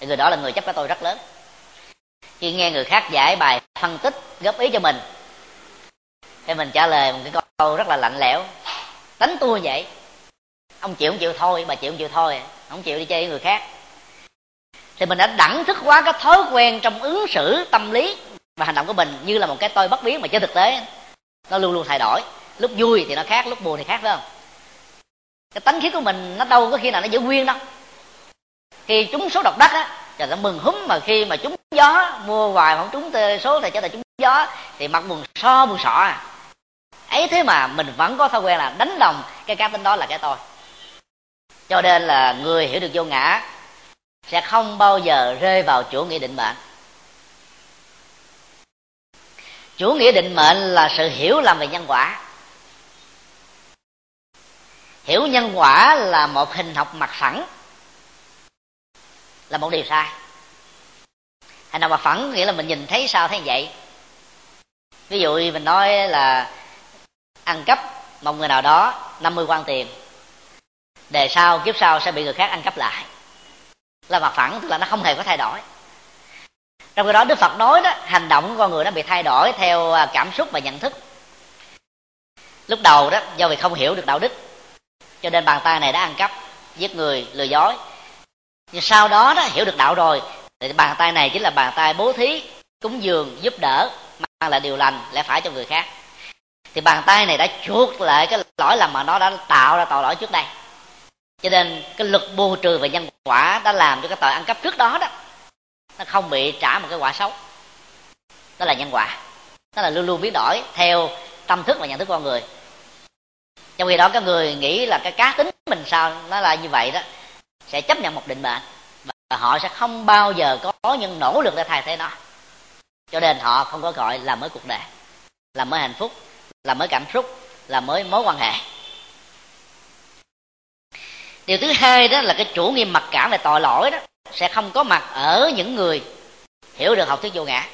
Thì người đó là người chấp cái tôi rất lớn. Khi nghe người khác giải bài phân tích góp ý cho mình thì mình trả lời một cái câu rất là lạnh lẽo. Tính tôi vậy. Ông chịu không chịu thôi bà chịu không chịu thôi. Không chịu đi chơi với người khác. Thì mình đã đẳng thức quá cái thói quen trong ứng xử tâm lý và hành động của mình như là một cái tôi bất biến mà trên thực tế nó luôn luôn thay đổi. Lúc vui thì nó khác lúc buồn thì khác phải không? Cái tánh khí của mình nó đâu có khi nào nó giữ nguyên đâu. Khi chúng số độc đắc á, trời nó mừng húm, mà khi mà chúng gió, mua hoài không trúng số thì cho là chúng gió, thì mặt buồn so buồn sọ à. Ấy thế mà mình vẫn có thói quen là đánh đồng cái cá tính đó là cái tôi. Cho nên là người hiểu được vô ngã sẽ không bao giờ rơi vào chủ nghĩa định mệnh. Chủ nghĩa định mệnh là sự hiểu lầm về nhân quả hiểu nhân quả là một hình học mặt phẳng, là một điều sai. Hành động mặt phẳng nghĩa là mình nhìn thấy sao thấy vậy. Ví dụ mình nói là ăn cắp một người nào đó 50 quan tiền, đề sau kiếp sau sẽ bị người khác ăn cắp lại. Là mặt phẳng, tức là nó không hề có thay đổi. Trong khi đó đức phật nói đó, hành động của con người nó bị thay đổi theo à, cảm xúc và nhận thức. Lúc đầu đó, do vì không hiểu được đạo đức cho nên bàn tay này đã ăn cắp, giết người, lừa dối. Nhưng sau đó đó, hiểu được đạo rồi. Thì bàn tay này chính là bàn tay bố thí, cúng dường, giúp đỡ, mang lại điều lành, lẽ phải cho người khác. Thì bàn tay này đã chuộc lại cái lỗi lầm mà nó đã tạo ra tội lỗi trước đây. Cho nên cái luật bù trừ về nhân quả đã làm cho cái tội ăn cắp trước đó đó, nó không bị trả một cái quả xấu. Đó là nhân quả. Nó là luôn luôn biến đổi theo tâm thức và nhận thức con người trong khi đó các người nghĩ là cái cá tính mình sao nó là như vậy đó, sẽ chấp nhận một định mệnh. Và họ sẽ không bao giờ có những nỗ lực để thay thế nó. Cho nên họ không có gọi là mới cuộc đời, là mới hạnh phúc, là mới cảm xúc, là mới mối quan hệ. Điều thứ hai đó là cái chủ nghiêm mặc cảm về tội lỗi đó sẽ không có mặt ở những người hiểu được học thuyết vô ngã.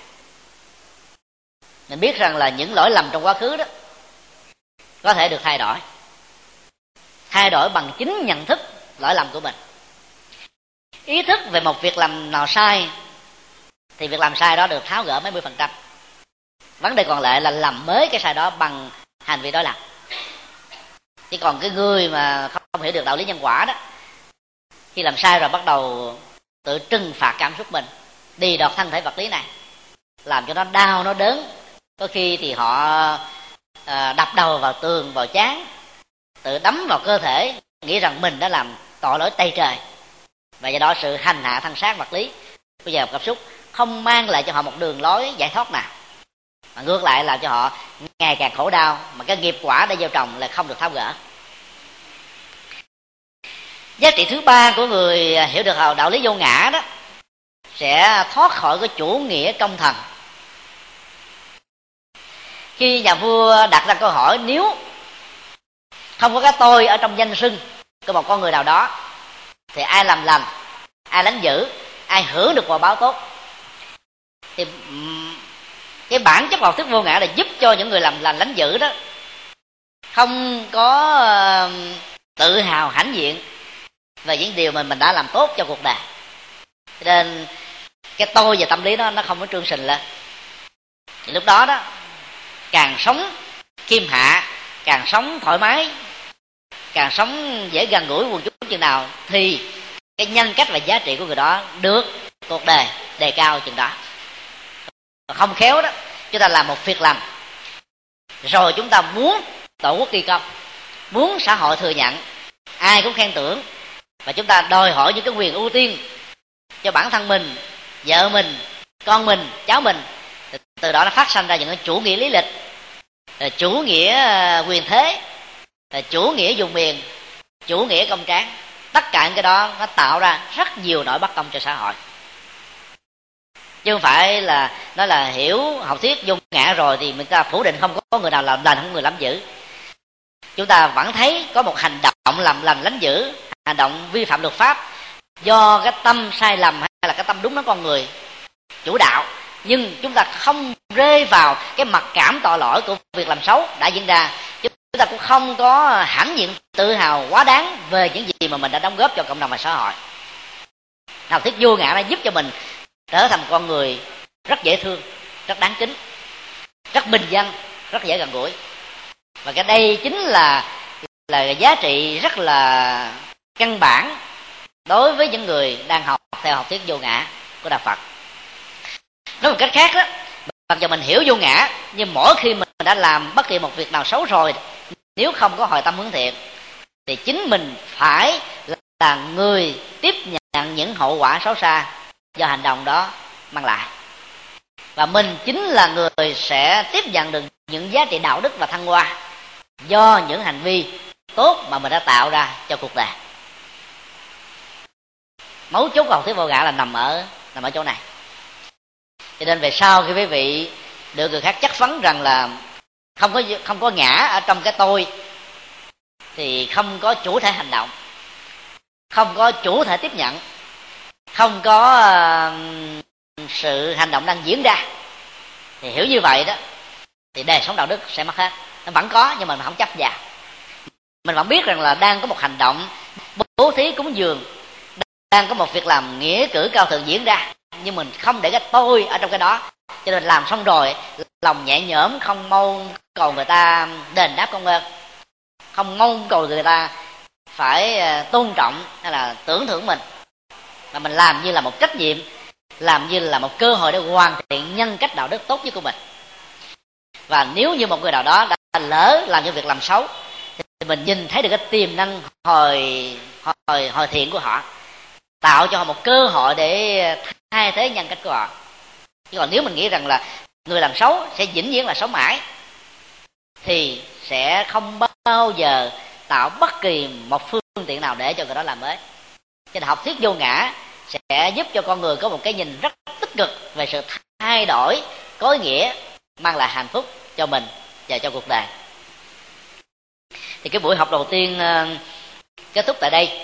Mình biết rằng là những lỗi lầm trong quá khứ đó có thể được thay đổi thay đổi bằng chính nhận thức lỗi lầm của mình. Ý thức về một việc làm nào sai thì việc làm sai đó được tháo gỡ mấy mươi phần trăm. Vấn đề còn lại là làm mới cái sai đó bằng hành vi đó làm. Chỉ còn cái người mà không hiểu được đạo lý nhân quả đó khi làm sai rồi bắt đầu tự trừng phạt cảm xúc mình đi đọt thân thể vật lý này làm cho nó đau nó đớn. Có khi thì họ à, đập đầu vào tường vào chán tự đấm vào cơ thể, nghĩ rằng mình đã làm tội lỗi tây trời. Và do đó sự hành hạ thân xác vật lý, bây giờ cảm xúc không mang lại cho họ một đường lối giải thoát nào. Mà ngược lại làm cho họ ngày càng khổ đau, mà cái nghiệp quả đã gieo trồng là không được tháo gỡ. Giá trị thứ ba của người hiểu được đạo lý vô ngã đó sẽ thoát khỏi cái chủ nghĩa công thần. Khi nhà vua đặt ra câu hỏi, nếu không có cái tôi ở trong danh sưng của một con người nào đó, thì ai làm lành, ai đánh giữ ai hưởng được quả báo tốt. Thì cái bản chất học thức vô ngã là giúp cho những người làm lành đánh giữ đó không có tự hào hãnh diện về những điều mà mình đã làm tốt cho cuộc đời. Nên, cái tôi và tâm lý đó, nó không có trương sình lên. Thì lúc đó đó, càng sống kim hạ, càng sống thoải mái càng sống dễ gần gũi quần chúng chừng nào thì cái nhân cách và giá trị của người đó được cuộc đời đề cao chừng đó. Không khéo đó, chúng ta làm một việc làm. Rồi chúng ta muốn tổ quốc ghi công, muốn xã hội thừa nhận, ai cũng khen tưởng và chúng ta đòi hỏi những cái quyền ưu tiên cho bản thân mình, vợ mình, con mình, cháu mình. Từ đó nó phát sinh ra những cái chủ nghĩa lý lịch, chủ nghĩa ờ, quyền thế chủ nghĩa dùng miền, chủ nghĩa công tráng tất cả những cái đó nó tạo ra rất nhiều nỗi bất công cho xã hội. Chứ không phải là nó là hiểu học thuyết vô ngã rồi thì mình ta phủ định không có người nào làm lành, không người làm dữ chúng ta vẫn thấy có một hành động làm lành lánh dữ hành động vi phạm luật pháp do cái tâm sai lầm hay là cái tâm đúng nó con người chủ đạo. Nhưng chúng ta không rơi vào cái mặc cảm tội lỗi của việc làm xấu đã diễn ra. Chúng ta cũng không có hãnh diện tự hào quá đáng về những gì mà mình đã đóng góp cho cộng đồng và xã hội. Học thuyết vô ngã nó giúp cho mình trở thành con người rất dễ thương, rất đáng kính, rất bình dân, rất dễ gần gũi. Và cái đây chính là là giá trị rất là căn bản đối với những người đang học theo học thuyết vô ngã của đạo phật. Nói một cách khác đó, mặc dù mình hiểu vô ngã, nhưng mỗi khi mình đã làm bất kỳ một việc nào xấu rồi nếu không có hồi tâm hướng thiện, thì chính mình phải là người tiếp nhận những hậu quả xấu xa do hành động đó mang lại. Và mình chính là người sẽ tiếp nhận được những giá trị đạo đức và thăng hoa do những hành vi tốt mà mình đã tạo ra cho cuộc đời. Mấu chốt của học thuyết vô ngã là nằm ở nằm ở chỗ này. Cho nên về sau khi quý vị được người khác chắc vấn rằng là không có không có ngã ở trong cái tôi thì không có chủ thể hành động không có chủ thể tiếp nhận không có uh, sự hành động đang diễn ra. Thì hiểu như vậy đó thì đời sống đạo đức sẽ mất hết. Nó vẫn có nhưng mà mình không chấp vào. Mình vẫn biết rằng là đang có một hành động bố thí cúng dường đang có một việc làm nghĩa cử cao thượng diễn ra nhưng mình không để cái tôi ở trong cái đó. Cho nên làm xong rồi lòng nhẹ nhõm không mâu cầu người ta đền đáp công ơn. Không mong cầu người ta phải ờ, tôn trọng hay là tưởng thưởng mình. Mà mình làm như là một trách nhiệm, làm như là một cơ hội để hoàn thiện nhân cách đạo đức tốt nhất của mình. Và nếu như một người nào đó đã lỡ làm những việc làm xấu, thì mình nhìn thấy được cái tiềm năng hồi hồi hồi thiện của họ, tạo cho họ một cơ hội để thay thế nhân cách của họ. Chứ còn nếu mình nghĩ rằng là người làm xấu sẽ vĩnh viễn là xấu mãi thì sẽ không bao giờ tạo bất kỳ một phương tiện nào để cho người đó làm mới. Cho nên học thuyết vô ngã sẽ giúp cho con người có một cái nhìn rất tích cực về sự thay đổi, có ý nghĩa, mang lại hạnh phúc cho mình và cho cuộc đời. Thì cái buổi học đầu tiên ờ, kết thúc tại đây.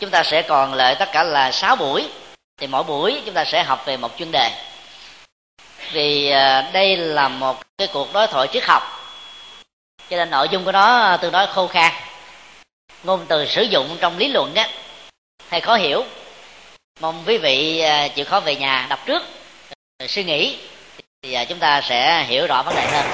Chúng ta sẽ còn lại tất cả là 6 buổi. Thì mỗi buổi chúng ta sẽ học về một chuyên đề. Vì ờ, đây là một cái cuộc đối thoại triết học cho nên nội dung của nó tương đối khô khan. Ngôn từ sử dụng trong lý luận á, hay khó hiểu. Mong quý vị à, chịu khó về nhà, đọc trước suy nghĩ, thì à, chúng ta sẽ hiểu rõ vấn đề hơn.